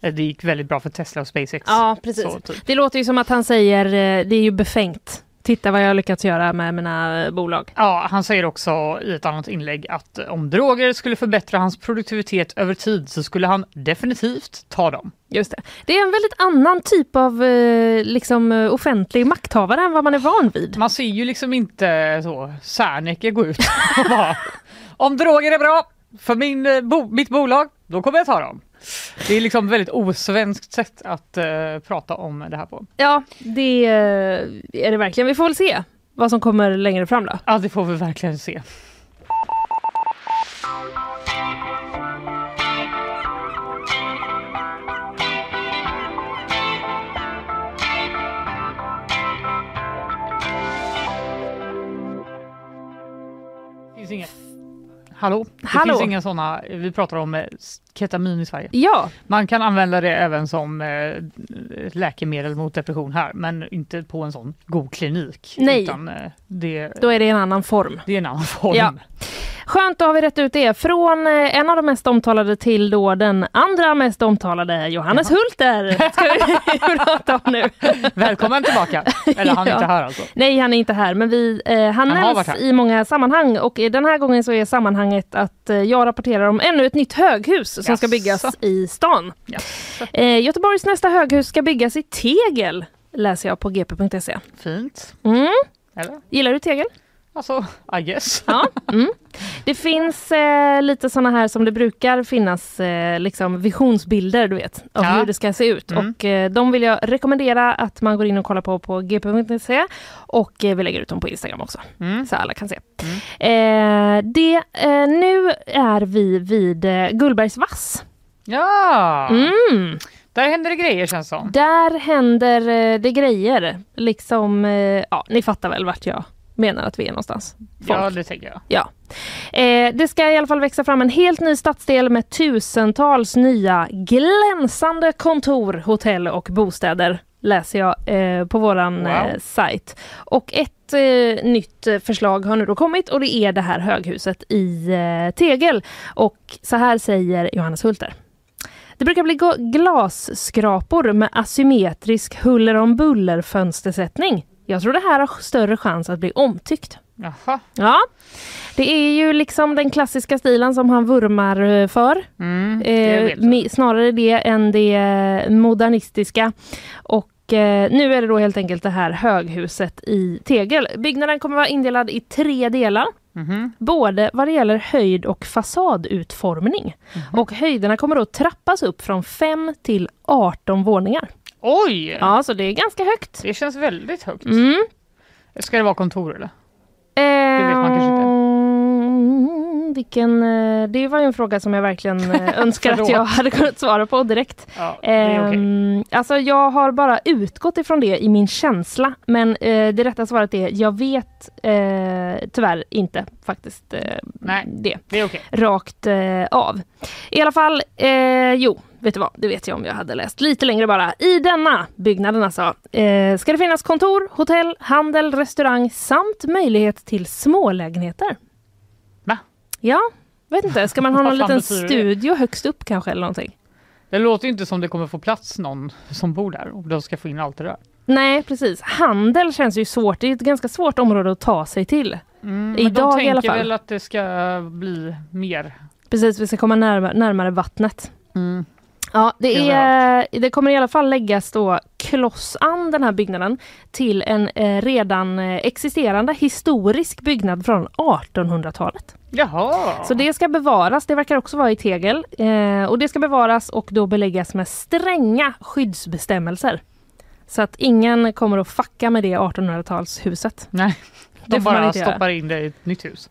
eh, det gick väldigt bra för Tesla och SpaceX. Ja, precis. Så, typ. Det låter ju som att han säger eh, det är ju befängt. Titta vad jag har lyckats göra med mina bolag. Ja, han säger också i ett annat inlägg att eh, om droger skulle förbättra hans produktivitet över tid så skulle han definitivt ta dem. Just det. Det är en väldigt annan typ av eh, liksom, eh, offentlig makthavare än vad man är van vid. Man ser ju liksom inte så Serneke gå ut och bara om droger är bra för min, bo, mitt bolag, då kommer jag ta dem. Det är liksom väldigt osvenskt sätt att eh, prata om det här på. Ja, det eh, är det verkligen. Vi får väl se vad som kommer längre fram då. Ja, det får vi verkligen se. Finns inga... Hallå? Det Hallå? finns inga sådana, vi pratar om eh, ketamin i Sverige. Ja, Man kan använda det även som eh, läkemedel mot depression här, men inte på en sån god klinik. Nej. Utan, eh, det, då är det en annan form. det är en annan form. Ja. Skönt, då har vi rätt ut det. Från eh, en av de mest omtalade till då den andra mest omtalade, Johannes Hulter, ska vi prata om nu. Välkommen tillbaka! Eller han är Ja. inte här alltså. Nej, han är inte här, men vi, eh, han Han nämns i många sammanhang och den här gången så är sammanhanget att eh, jag rapporterar om ännu ett nytt höghus som ska Jaså. byggas i stan. Eh, Göteborgs nästa höghus ska byggas i tegel, läser jag på gp.se. Fint. Mm. Eller? Gillar du tegel? Alltså, I guess. Ja. Mm. Det finns eh, lite såna här som det brukar finnas eh, liksom visionsbilder du vet, av Ja. hur det ska se ut. Mm. Och eh, de vill jag rekommendera att man går in och kollar på på gp.se och eh, vi lägger ut dem på Instagram också. Mm. Så alla kan se. Eh, det, eh, nu är vi vid eh, Gullbergs vass. Ja, Mm. där händer det grejer känns som. Där händer det grejer. Liksom, ja, ni fattar väl vart jag menar att vi är någonstans. Ja, Folk. det tänker jag. Ja. Eh, det ska i alla fall växa fram en helt ny stadsdel med tusentals nya glänsande kontor, hotell och bostäder läser jag eh, på våran Wow. eh, sajt. Och ett eh, nytt förslag har nu då kommit och det är det här höghuset i eh, tegel. Och så här säger Johannes Hulter. Det brukar bli glasskrapor med asymmetrisk huller om buller fönstersättning. Jag tror det här har större chans att bli omtyckt. Jaha. Ja, det är ju liksom den klassiska stilen som han vurmar eh, för. Mm, det Eh, snarare det än det modernistiska. Och eh, nu är det då helt enkelt det här höghuset i tegel. Byggnaden kommer vara indelad i tre delar. Mhm. Både vad det gäller höjd och fasadutformning. Mhm. Och höjderna kommer då trappas upp från 5 till 18 våningar. Oj! Ja, så det är ganska högt. Det känns väldigt högt. Mm. Ska det vara kontor eller? Det vet man kanske inte. Vilken, eh, det var ju en fråga som jag verkligen eh, önskar att jag hade kunnat svara på direkt. Ja, okej. Ehm, Alltså jag har bara utgått ifrån det i min känsla men eh, det rätta svaret är jag vet tyvärr inte faktiskt Nej. det Det är okej. rakt av. I alla fall, jo, vet du vad, det vet jag om jag hade läst lite längre bara. I denna byggnaden alltså, eh, ska det finnas kontor, hotell, handel, restaurang samt möjlighet till smålägenheter. Ja, vet inte, ska man ha någon liten studio högst upp kanske eller någonting? Det låter inte som det kommer få plats någon som bor där och de ska få in allt det där. Nej precis. Handel känns ju svårt. Det är ett ganska svårt område att ta sig till. Mm, Idag de i alla tänker fall. väl att det ska bli mer. Precis, vi ska komma närmare, närmare vattnet. Mm. Ja, det, är, det kommer i alla fall läggas då kloss an den här byggnaden till en eh, redan eh, existerande historisk byggnad från 1800-talet. Jaha. Så det ska bevaras, det verkar också vara i tegel. Eh, och det ska bevaras och då beläggas med stränga skyddsbestämmelser. Så att ingen kommer att fucka med det 1800-talshuset. Nej, de bara inte göra. stoppar in det i ett nytt hus.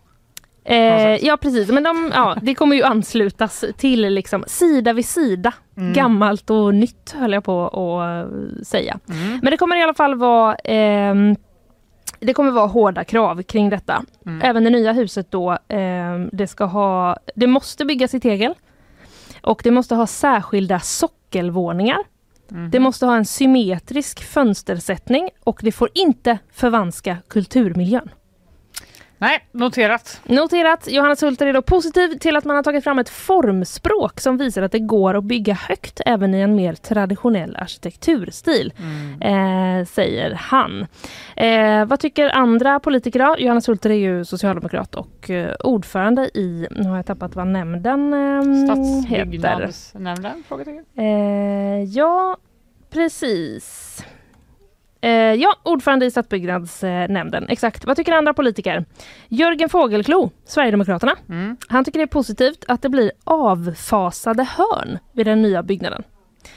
Eh, ja precis, men de, ja, det kommer ju anslutas till liksom sida vid sida. Mm. Gammalt och nytt höll jag på att eh, säga. Mm. Men det kommer i alla fall vara ehm, det kommer vara hårda krav kring detta. Mm. Även det nya huset då, ehm, det ska ha, det måste byggas i tegel. Och det måste ha särskilda sockelvåningar. Mhm. Det måste ha en symmetrisk fönstersättning och det får inte förvanska kulturmiljön. Nej, noterat. Noterat, Johannes Hulter är då positiv till att man har tagit fram ett formspråk som visar att det går att bygga högt även i en mer traditionell arkitekturstil, eh, säger han. Eh, vad tycker andra politiker då? Johannes Hulter är ju socialdemokrat och eh, ordförande i, nu har jag tappat vad nämnden eh, heter. Stadsbyggnadsnämnden? Frågetecken. Eh, ja, precis. Eh, ja, ordförande i stadsbyggnadsnämnden. Exakt. Vad tycker andra politiker? Jörgen Fågelklo, Sverigedemokraterna. Mm. Han tycker det är positivt att det blir avfasade hörn vid den nya byggnaden.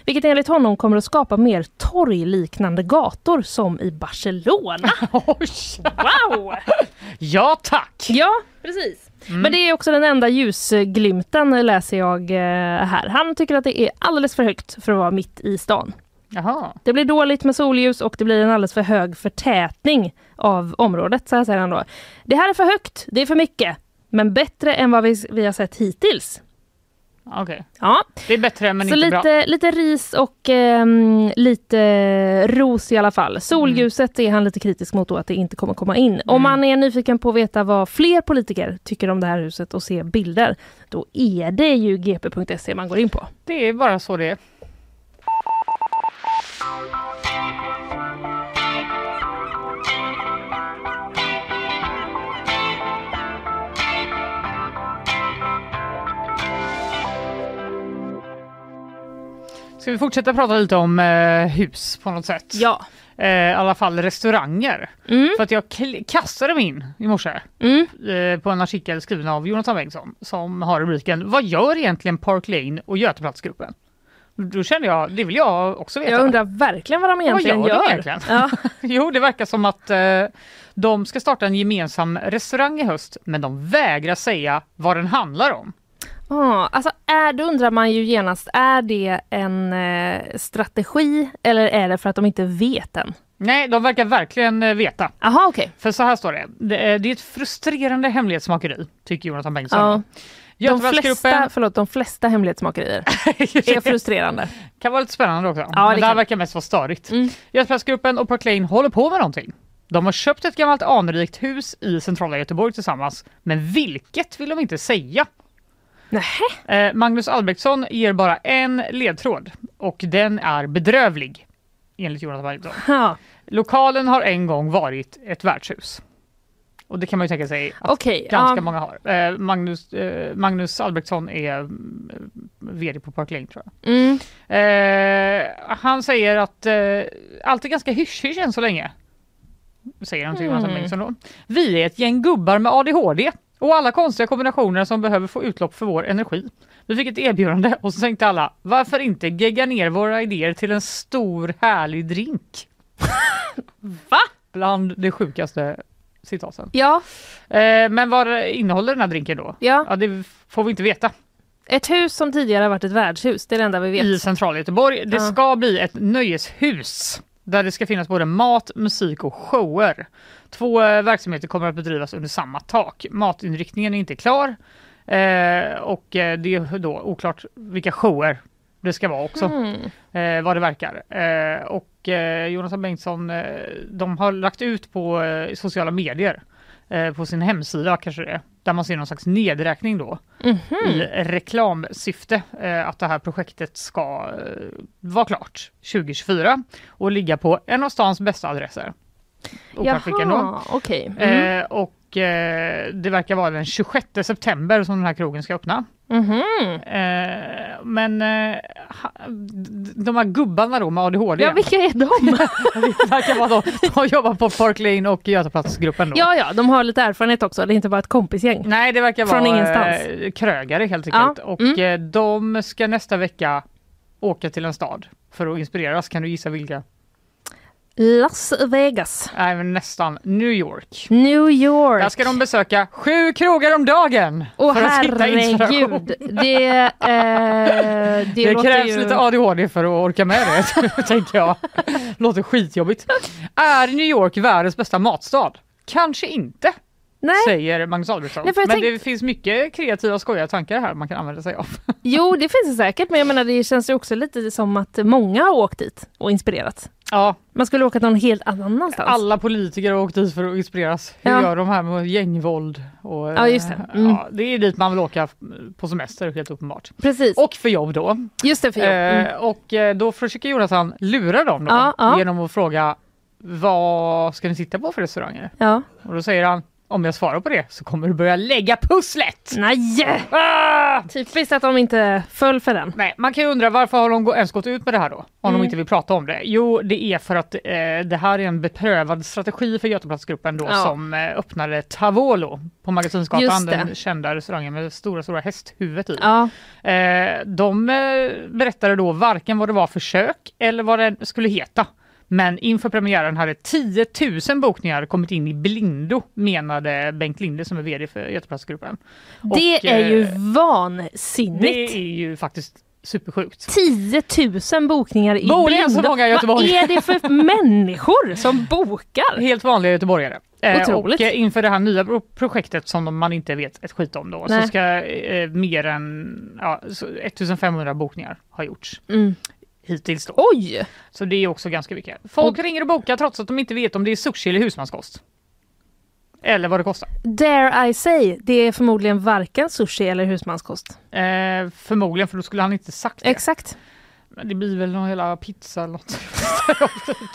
Vilket enligt honom kommer att skapa mer torgliknande gator som i Barcelona. Wow! Ja tack! Ja, precis. Men det är också den enda ljusglimten läser jag eh, här. Han tycker att det är alldeles för högt för att vara mitt i stan. Jaha. Det blir dåligt med solljus och det blir en alldeles för hög förtätning av området. Så här säger han då. Det här är för högt, det är för mycket, men bättre än vad vi, vi har sett hittills. Okej. Ja, Det är bättre men så inte bra. lite, lite ris och ehm, lite ros i alla fall. Solljuset är han lite kritisk mot då att det inte kommer komma in. Om man är nyfiken på att veta vad fler politiker tycker om det här huset och se bilder, då är det ju gp.se man går in på. Det är bara så det är. Ska vi fortsätta prata lite om eh, hus på något sätt? Ja. Eh, I alla fall restauranger. Mm. För att jag kastade mig in i morse Mm. eh, på en artikel skriven av Jonathan Bengtsson som har rubriken Vad gör egentligen Park Lane och Götaplatsgruppen? Då kände jag, det vill jag också veta. Jag undrar verkligen vad de egentligen Vad gör de gör. egentligen? Ja. Jo, det verkar som att eh, de ska starta en gemensam restaurang i höst, men de vägrar säga vad den handlar om. Ah, alltså är, då undrar man ju genast, är det en eh, strategi eller är det för att de inte vet än? Nej, de verkar verkligen eh, veta. Jaha, okej. För så här står det. Det är, det är ett frustrerande hemlighetsmakeri, tycker Jonathan Bengtsson. Ja. De flesta, förlåt, de flesta hemlighetsmakerier är frustrerande. kan vara lite spännande också. det men det här kan. verkar mest vara störigt. Mm. Götalandsgruppen och Lane håller på med någonting. De har köpt ett gammalt anrikt hus i centrala Göteborg tillsammans, men vilket vill de inte säga. Eh, Magnus Albrektsson ger bara en ledtråd och den är bedrövlig. Enligt Jonathan Bergdahl. Ja, Lokalen har en gång varit ett värdshus. Och det kan man ju tänka sig att Okej, ganska ja. många har. Eh, Magnus, eh, Magnus Albrektsson är mm, vd på Park Lane tror jag. mm. Eh, han säger att eh, allt är ganska hysch-hysch än så länge. Säger han till Jonathan Mm. Bengtsson då. Vi är ett gäng gubbar med ADHD och alla konstiga kombinationer som behöver få utlopp för vår energi. Vi fick ett erbjudande och så tänkte alla, varför inte gegga ner våra idéer till en stor härlig drink? Va? Bland det sjukaste citaten. Ja, Eh, men vad innehåller den här drinken då? ja. Ja, det får vi inte veta. Ett hus som tidigare varit ett värdshus, det är det enda vi vet. i centrala Göteborg. Det Ja. ska bli ett nöjeshus där det ska finnas både mat, musik och shower. Två eh, verksamheter kommer att bedrivas under samma tak. Matinriktningen är inte klar eh, och eh, det är då oklart vilka shower det ska vara också, Mm. eh, vad det verkar. Eh, och eh, Jonathan Bengtsson, eh, de har lagt ut på sociala medier eh, på sin hemsida kanske det är, där man ser någon slags nedräkning då Mhm. i reklamsyfte eh, att det här projektet ska eh, vara klart 2024 och ligga på en av stans bästa adresser. Oklart vilken då. Okej. Mm. Eh, och eh, det verkar vara den 26 september som den här krogen ska öppna. Mhm. Eh, men eh, ha- de här gubbarna då med ADHD. Ja, vilka är de? det verkar vara de. Jobbar på Park Lane och Götaplatsgruppen då. ja, ja, de har lite erfarenhet också. Det är inte bara ett kompisgäng. Nej, det verkar Från vara ingenstans. eh, krögare helt Ja, enkelt. Och mm. eh, de ska nästa vecka åka till en stad för att inspireras. Kan du gissa vilka? Las Vegas. Nej, men nästan New York. New York. Där ska de besöka sju krogar om dagen Åh för att hitta inspiration. Det, eh, det, Det, krävs ju... lite ADHD för att orka med det, tänker jag. Låter skitjobbigt. Är New York världens bästa matstad? Kanske inte, Nej, säger Magnus Albertsson. Nej, Men tänk- det finns mycket kreativa skojiga tankar här man kan använda sig av. jo det finns det säkert men jag menar det känns ju också lite som att många har åkt dit och inspirerats. Ja, Man skulle åka någon helt annanstans. alla politiker har åkt dit för att inspireras. Hur Ja. gör de här med gängvåld? Och, Ja, just det. eh, Mm. Ja, det är dit man vill åka på semester helt uppenbart. Precis, Och för jobb då. just det för jobb. Mm. Eh, och eh, då försöker Jonathan lura dem då, Ja, genom att fråga vad ska ni titta på för restauranger? Ja. Och då säger han om jag svarar på det så kommer du börja lägga pusslet! Nej! Ah! Typiskt att de inte föll för den. Nej, man kan ju undra varför har de ens gått ut med det här då? Om Mm. de inte vill prata om det. Jo, det är för att eh, det här är en beprövad strategi för Götaplatsgruppen då Ja. som eh, öppnade Tavolo på Magasinsgatan, den kända restaurangen med stora, stora hästhuvudet i. Ja. Eh, de eh, berättade då varken vad det var för kök eller vad det skulle heta. Men inför premiären hade 10 000 bokningar kommit in i blindo menade Bengt Linde som är vd för Götaplatsgruppen. Och, Det är ju eh, vansinnigt. Det är ju faktiskt supersjukt. 10 000 bokningar i Bor det så blindo. många Göteborg? Vad är det för människor som bokar? Helt vanliga göteborgare. Eh, Otroligt. och eh, inför det här nya pro- projektet som man inte vet ett skit om då Nej. så ska eh, mer än ja, så 1500 bokningar ha gjorts Mm. Hittills då. Oj! Så det är också ganska mycket. Folk ringer och bokar trots att de inte vet om det är sushi eller husmanskost. Eller vad det kostar. Dare I say, det är förmodligen varken sushi eller husmanskost. Eh, förmodligen för då skulle han inte sagt det. Exakt. Men det blir väl någon hela pizza eller något.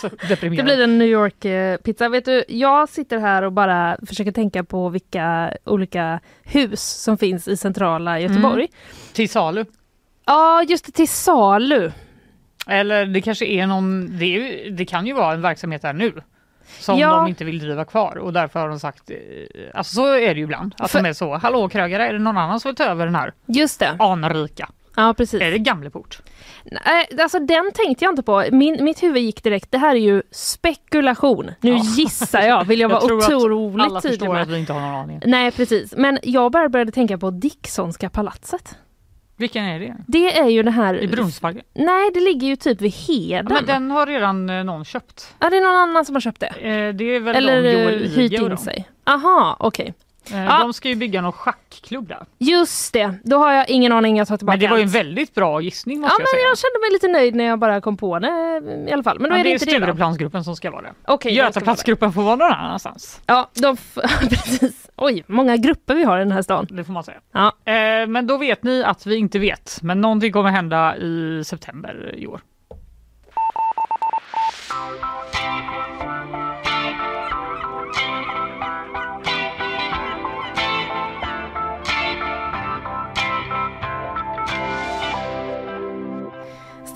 Det blir en New York eh, pizza. Vet du, jag sitter här och bara försöker tänka på vilka olika hus som finns i centrala Göteborg. Till salu. Ja, just det, till salu. Eller det kanske är någon, det, är, det kan ju vara en verksamhet där nu. Som Ja. de inte vill driva kvar och därför har de sagt, eh, alltså så är det ju ibland. Att För- de är så, hallå krögare, är det någon annan som vill ta över den här Just det. anrika? Ja, precis. Är det Gamleport? Nej, alltså den tänkte jag inte på. Min, mitt huvud gick direkt, det här är ju spekulation. Nu Ja. gissar jag, vill jag vara tror att otroligt Alla tydlig förstår med. att vi inte har någon aning. Nej, precis. Men jag bara började tänka på Dicksonska palatset. Vilken är det? Det är ju det här... I Brunnsparken? Nej, det ligger ju typ vid Ja, Heden. men den har redan eh, någon köpt. Ja, det är någon annan som har köpt det. Eh, det är väl Eller de, Joel eh, hyrt in sig. Aha, okej. Eh, Ja. De ska ju bygga någon schackklubb där. Just det, då har jag ingen aning. Jag tar tillbaka Men det var ju en väldigt bra gissning Ja, måste men jag säga. jag kände mig lite nöjd när jag bara kom på det i alla fall. Men då Ja, är det, det är inte då. Stureplansgruppen som ska vara det. Vara Götaplatsgruppen får vara någon annanstans. Ja, de precis. Oj, många grupper vi har i den här stan. Det får man säga. Ja. Eh, men då vet ni att vi inte vet. Men någonting kommer hända i september i år.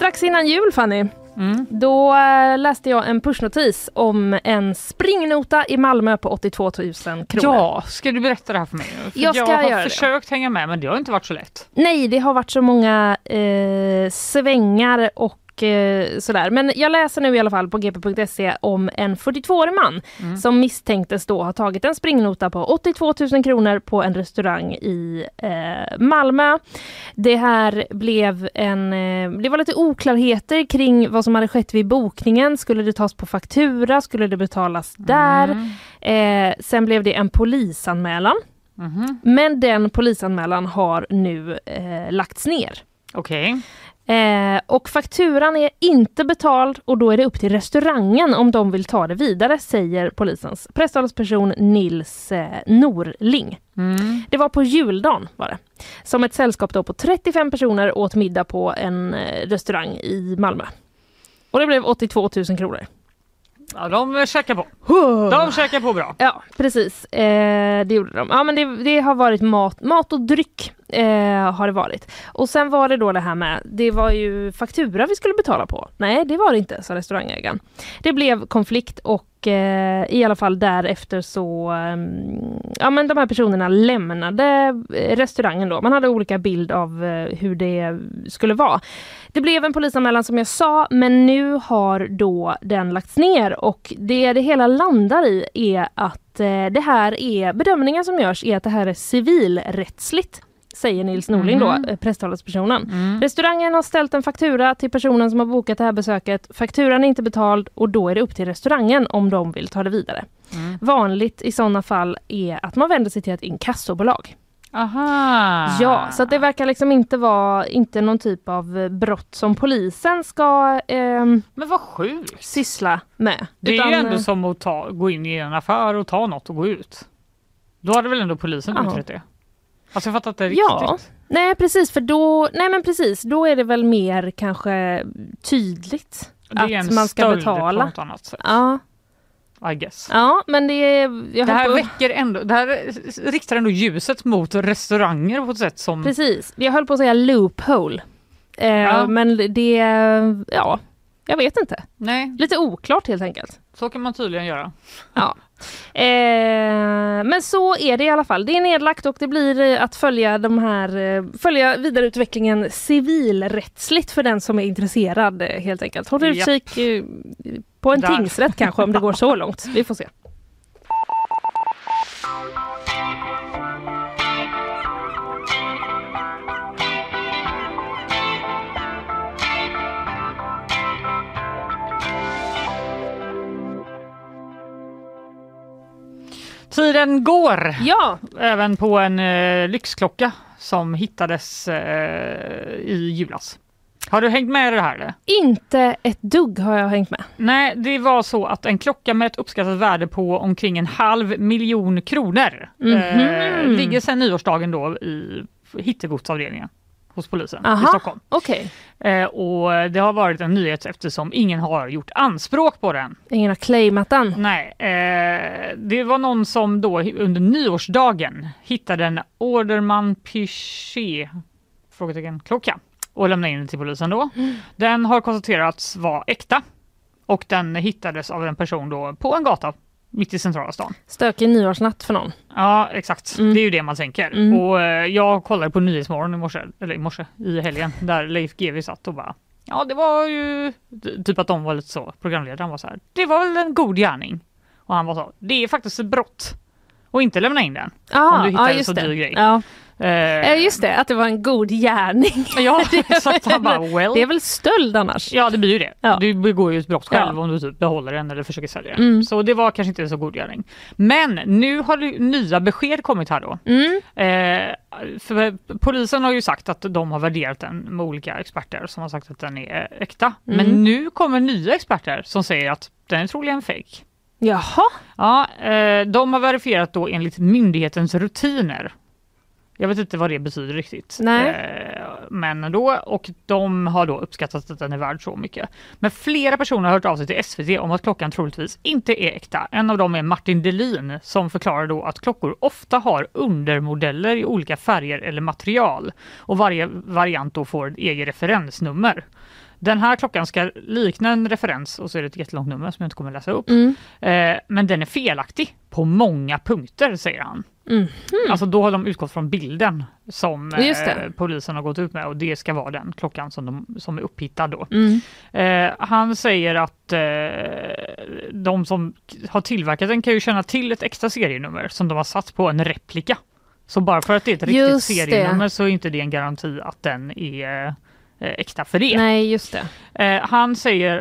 Strax innan jul Fanny, Mm. då eh, läste jag en pushnotis om en springnota i Malmö på 82 000 kronor. Ja, ska du berätta det här för mig? För Jag jag har göra det. försökt hänga med men det har inte varit så lätt. Nej, det har varit så många eh, svängar och eh, sådär. Men jag läser nu i alla fall på gp.se om en 42-årig man Mm. som misstänktes då ha tagit en springnota på 82 000 kronor på en restaurang i eh, Malmö. Det här blev en... Eh, det var lite oklarheter kring vad som hade skett vid bokningen. Skulle det tas på faktura? Skulle det betalas där? Mm. Eh, sen blev det en polisanmälan. Mhm. Men den polisanmälan har nu eh, lagts ner. Okej. Eh, och fakturan är inte betald och då är det upp till restaurangen om de vill ta det vidare, säger polisens presstalesperson Nils eh, Norling. Mm. Det var på juldagen var det. Som ett sällskap då på 35 personer åt middag på en eh, restaurang i Malmö. Och det blev 82 000 kronor. Ja, de käkar på. De käkar på bra. Ja, precis. Eh, det gjorde de. Ja, men det, det har varit mat, mat och dryck. Eh, har det varit. Och sen var det då det här med, det var ju faktura vi skulle betala på. Nej, det var det inte, sa restaurangägaren. Det blev konflikt och eh, i alla fall därefter så, eh, ja men de här personerna lämnade restaurangen då. Man hade olika bild av eh, hur det skulle vara. Det blev en polisanmälan som jag sa, men nu har då den lagts ner och det det hela landar i är att eh, det här är, bedömningen som görs är att det här är civilrättsligt säger Nils Norling då, eh, presstalespersonen. Mm. Restaurangen har ställt en faktura till personen som har bokat det här besöket. Fakturan är inte betald och då är det upp till restaurangen om de vill ta det vidare. Mm. Vanligt i sådana fall är att man vänder sig till ett inkassobolag. Aha. Ja, så det verkar liksom inte vara inte någon typ av eh, brott som polisen ska ehm, Men vad sjukt. syssla med. Det är ju ändå eh, som att ta, gå in i en affär och ta något och gå ut. Då hade väl ändå polisen Ja. utrett det? Alltså jag fattar inte Ja, riktigt. nej precis för då, nej men precis, då är det väl mer kanske tydligt Det är att en man ska stöld betala. på något annat sätt. Ja, I guess. ja men det. Jag Det här på- väcker ändå, det här riktar ändå ljuset mot restauranger på ett sätt som... Precis, jag höll på att säga loophole. Eh, Ja. Men det, ja, jag vet inte. Nej, Lite oklart helt enkelt. så kan man tydligen göra. Ja. Eh, men så är det i alla fall. Det är nedlagt och det blir eh, att följa de här, eh, följa vidareutvecklingen civilrättsligt för den som är intresserad eh, helt enkelt. Håll utkik eh, på en Där. tingsrätt kanske om det går så långt. Vi får se. Tiden går! Ja, Även på en eh, lyxklocka som hittades eh, i julas. Har du hängt med i det här? Eller? inte ett dugg har jag hängt med. Nej, det var så att en klocka med ett uppskattat värde på omkring en halv miljon kronor eh, Mhm. ligger sedan nyårsdagen då i hittegodsavdelningen hos polisen i Aha. Stockholm. Okej, Eh, och det har varit en nyhet eftersom ingen har gjort anspråk på den. ingen har claimat den. Nej, eh, det var någon som då under nyårsdagen hittade en Orderman Pichet frågetecken, klocka och lämnade in den till polisen då. Den har konstaterats vara äkta och den hittades av en person då på en gata mitt i centrala stan. Stökig nyårsnatt för någon. Ja, exakt. Mm. Det är ju det man tänker. Mm. Och eh, jag kollade på Nyhetsmorgon i morse, eller i morse, i helgen, där Leif GW satt och bara Ja, det var ju typ att de var lite så, programledaren var så här. Det var väl en god gärning. Och han var så, det är faktiskt ett brott. Och inte lämna in den. Ah, Om du hittar ja, en så dyr grej. Ja. Eh, Eh, just det, att det var en god gärning. ja, exakt. Han bara, well. Det är väl stöld annars? Ja det blir ju det. Ja. Du begår ju ett brott själv Ja. om du typ behåller den eller försöker sälja den. Mm. Så det var kanske inte en så god gärning. Men nu har nya besked kommit här då. Mm. Eh, för polisen har ju sagt att de har värderat den med olika experter som har sagt att den är äkta. Mm. Men nu kommer nya experter som säger att den är troligen fake. Jaha, Ja, eh, de har verifierat då enligt myndighetens rutiner. Jag vet inte vad det betyder riktigt. Eh, men då, och de har då uppskattat att den är värd så mycket. Men flera personer har hört av sig till SVT om att klockan troligtvis inte är äkta. En av dem är Martin Delin som förklarar då att klockor ofta har undermodeller i olika färger eller material och varje variant då får ett eget referensnummer. Den här klockan ska likna en referens och så är det ett jättelångt nummer som jag inte kommer läsa upp. Mm. Eh, men den är felaktig på många punkter säger han. Mhm. Alltså då har de utgått från bilden som det. eh, polisen har gått ut med och det ska vara den klockan som, de, som är upphittad då. Mm. Eh, han säger att eh, de som har tillverkat den kan ju känna till ett extra serienummer som de har satt på en replika. Så bara för att det är ett riktigt Just det. serienummer så är inte det en garanti att den är äkta för det. Nej, just det. Eh, han säger,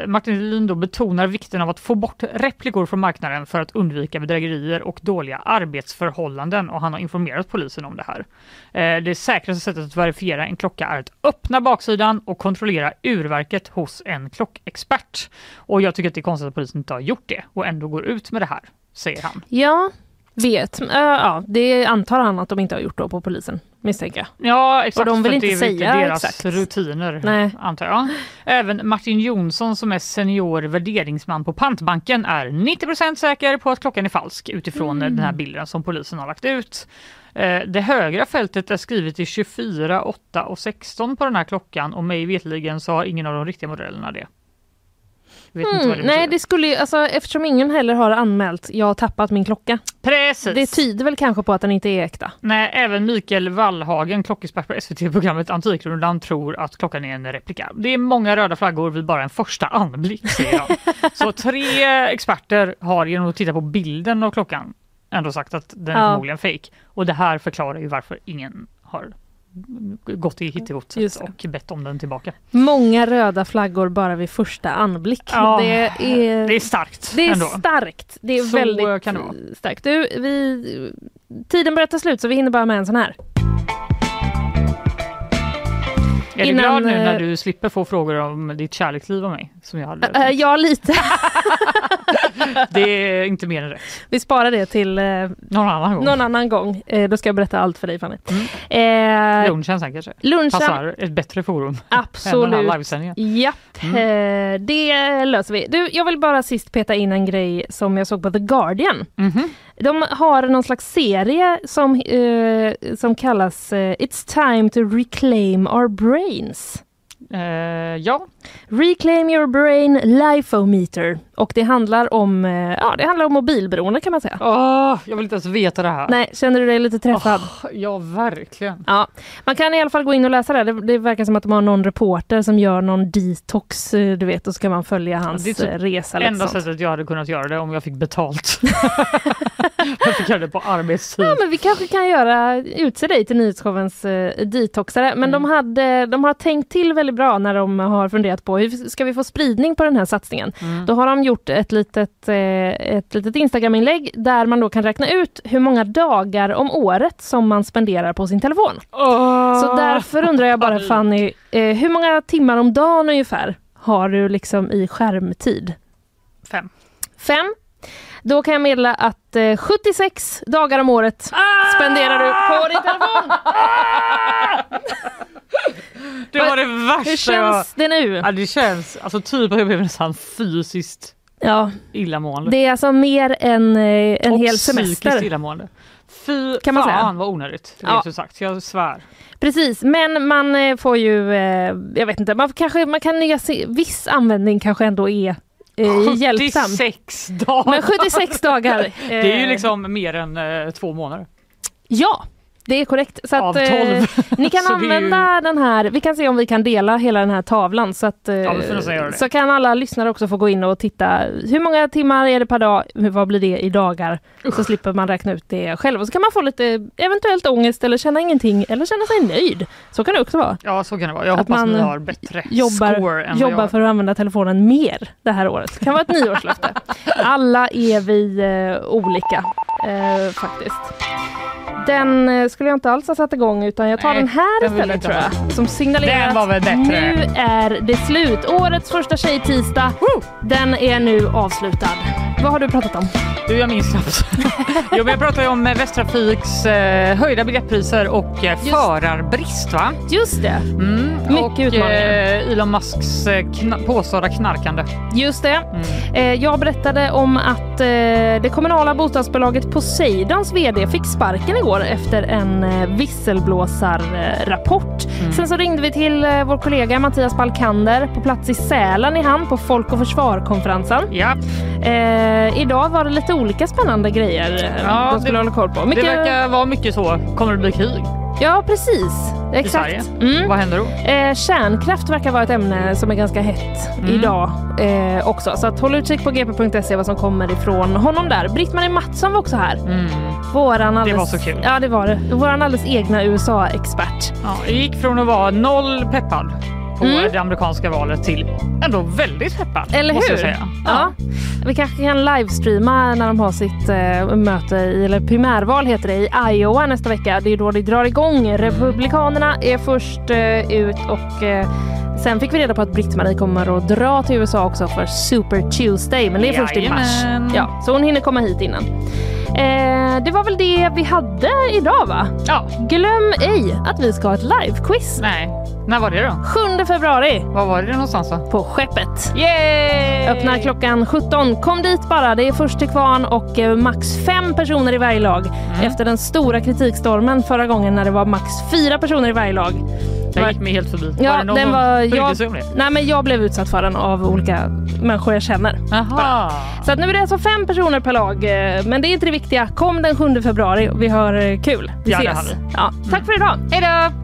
eh, Martin Helin då betonar vikten av att få bort replikor från marknaden för att undvika bedrägerier och dåliga arbetsförhållanden och han har informerat polisen om det här. Eh, det säkraste sättet att verifiera en klocka är att öppna baksidan och kontrollera urverket hos en klockexpert. Och jag tycker att det är konstigt att polisen inte har gjort det och ändå går ut med det här, säger han. Ja, vet. Uh, ja, det antar han att de inte har gjort då på polisen, misstänker jag. Ja, exakt. Och de vill för inte det är säga deras exakt. rutiner, Nej. antar jag. Även Martin Jonsson som är senior värderingsman på Pantbanken är 90 säker på att klockan är falsk utifrån Mm. den här bilden som polisen har lagt ut. Eh, Det högra fältet är skrivet i 24, 8 och 16 på den här klockan och mig vetligen så har ingen av de riktiga modellerna det. Jag vet inte vad det Mm, nej, det skulle ju, alltså, eftersom ingen heller har anmält jag har tappat min klocka. Precis. Det tyder väl kanske på att den inte är äkta. Nej, även Mikael Wallhagen, klockexpert på SVT-programmet Antikrundan, tror att klockan är en replika. Det är många röda flaggor vid bara en första anblick, säger han. Så tre experter har genom att titta på bilden av klockan ändå sagt att den är Ja. förmodligen fake. Och det här förklarar ju varför ingen har gått i hittegodset och bett om den tillbaka. Många röda flaggor bara vid första anblick. Ja, det, är, Det är starkt det är ändå. starkt. Det är Så väldigt det starkt. Du, vi, tiden börjar ta slut så vi hinner bara med en sån här. Är Innan, du glad nu eh, när du slipper få frågor om ditt kärleksliv av mig? Som jag hade. Äh, ja, lite. Det är inte mer än rätt. Vi sparar det till eh, Någon annan gång. någon annan gång. Eh, då ska jag berätta allt för dig Fanny. Mm. Eh, Lunchen sen kanske? lunchen, Passar ett bättre forum än den här absolut. Japp, Mm. eh, det löser vi. Du, jag vill bara sist peta in en grej som jag såg på The Guardian. Mhm. De har någon slags serie som, eh, som kallas eh, It's time to reclaim our brains. Eh, ja, Reclaim your brain lifeometer. Och det handlar om, eh, ja, det handlar om mobilberoende kan man säga. Åh, jag vill inte ens veta det här. Nej, känner du dig lite träffad? Åh, ja, verkligen. Ja, man kan i alla fall gå in och läsa det. det. Det verkar som att de har någon reporter som gör någon detox, eh, du vet, och så kan man följa hans det är typ eh, resa. lite Enda sånt. sättet jag hade kunnat göra det om jag fick betalt. jag fick göra det på arbetstid. Ja, men vi kanske kan göra, utse dig till nyhetsshowens eh, detoxare. Men de, hade, de har tänkt till väldigt bra när de har funderat på hur ska vi få spridning på den här satsningen. Då har de gjort ett litet, eh, ett litet Instagram-inlägg där man då kan räkna ut hur många dagar om året som man spenderar på sin telefon. Så därför undrar jag bara Fanny, eh, hur många timmar om dagen ungefär har du liksom i skärmtid? Fem. Fem. Då kan jag meddela att eh, 76 dagar om året spenderar du på din telefon. Det var det Hur värsta jag... känns det nu? Ja, det känns alltså typ att jag blev nästan fysiskt Ja, illamående. det är alltså mer än eh, en och hel psykiskt semester. illamående. Fy Kan man säga. fan vad onödigt. Det Ja. är sagt. Jag svär. Precis, men man eh, får ju, eh, jag vet inte, man kanske man kan nya se, viss användning kanske ändå är eh, hjälpsam. 76 dagar! Men 76 dagar. Det är ju liksom mer än eh, två månader. Ja, det är korrekt. Så att, eh, 12. ni kan är ju- använda den här, vi kan se om vi kan dela hela den här tavlan så att eh, Ja, så kan alla lyssnare också få gå in och titta hur många timmar är det per dag, vad blir det i dagar? Så slipper man räkna ut det själv och så kan man få lite eventuellt ångest eller känna ingenting eller känna sig nöjd. Så kan det också vara. Ja, så kan det vara. Jag Att hoppas man har bättre score Jobbar, än vad jag jobbar har. för att använda telefonen mer det här året. Det kan vara ett nyårslöfte. Alla är vi eh, olika eh, faktiskt. Den eh, skulle jag inte alls ha satt igång utan jag tar Nej, den här den istället tror jag. Som signalerar Den var väl att bättre. nu är det slut. Årets första tjejtisdag, den är nu avslutad. Vad har du pratat om? Du, jag minns knappt. jo, men jag pratar ju om eh, Västtrafiks eh, höjda biljettpriser och eh, förarbrist. Va? Just det, Mm, Mycket och utmaningar. eh, Elon Musks eh, kna- påstådda knarkande. just det. Mm. Jag berättade om att det kommunala bostadsbolaget Poseidons VD fick sparken igår efter en eh, visselblåsarrapport. Mm. Sen så ringde vi till eh, vår kollega Mattias Balkander på plats i Sälen i han på Folk och Försvar-konferensen. Ja, Eh, idag var det lite olika spännande grejer eh, Ja, de skulle det- hålla koll på. det Mycket, verkar vara mycket så. Kommer det bli krig? Ja, precis. Exakt. i Sverige. Mm. Vad händer då? Eh, kärnkraft verkar vara ett ämne som är ganska hett Mm. idag eh, också. Så att håll utkik på gp.se vad som kommer ifrån honom där. Britt-Marie Mattsson var också här. Våran alldeles, var så kul. Ja det var det. Våran alldeles egna USA-expert. Ja, det gick från att vara noll peppad på Mm. det amerikanska valet till ändå väldigt peppad. Eller måste hur? Jag säga. Ja. Vi kanske kan livestreama när de har sitt eh, möte, i, eller primärval heter det, i Iowa nästa vecka. Det är då det drar igång. Republikanerna är först eh, ut och eh, sen fick vi reda på att Britt-Marie kommer att dra till USA också för Super Tuesday, men det är först i mars. Ja, så hon hinner komma hit innan. Eh, det var väl det vi hade idag va? Ja. Glöm ej att vi ska ha ett livequiz Nej. När var det då? 7 februari Var var det någonstans då? på Skeppet. Yay! Öppnar klockan 17. Kom dit bara. Det är först till kvarn och eh, max fem personer i varje lag. Mm. Efter den stora kritikstormen förra gången när det var max fyra personer i varje lag. Jag gick mig helt förbi. var Ja, det någon den var, jag, sig om det? nej, men jag blev utsatt för den av olika människor jag känner. Aha. Så att nu är det alltså fem personer per lag. eh, Men det är inte det viktiga. Kom den 7 februari vi har eh, kul. Vi Ja, det ses. har vi. Ja, tack för idag. Hej då!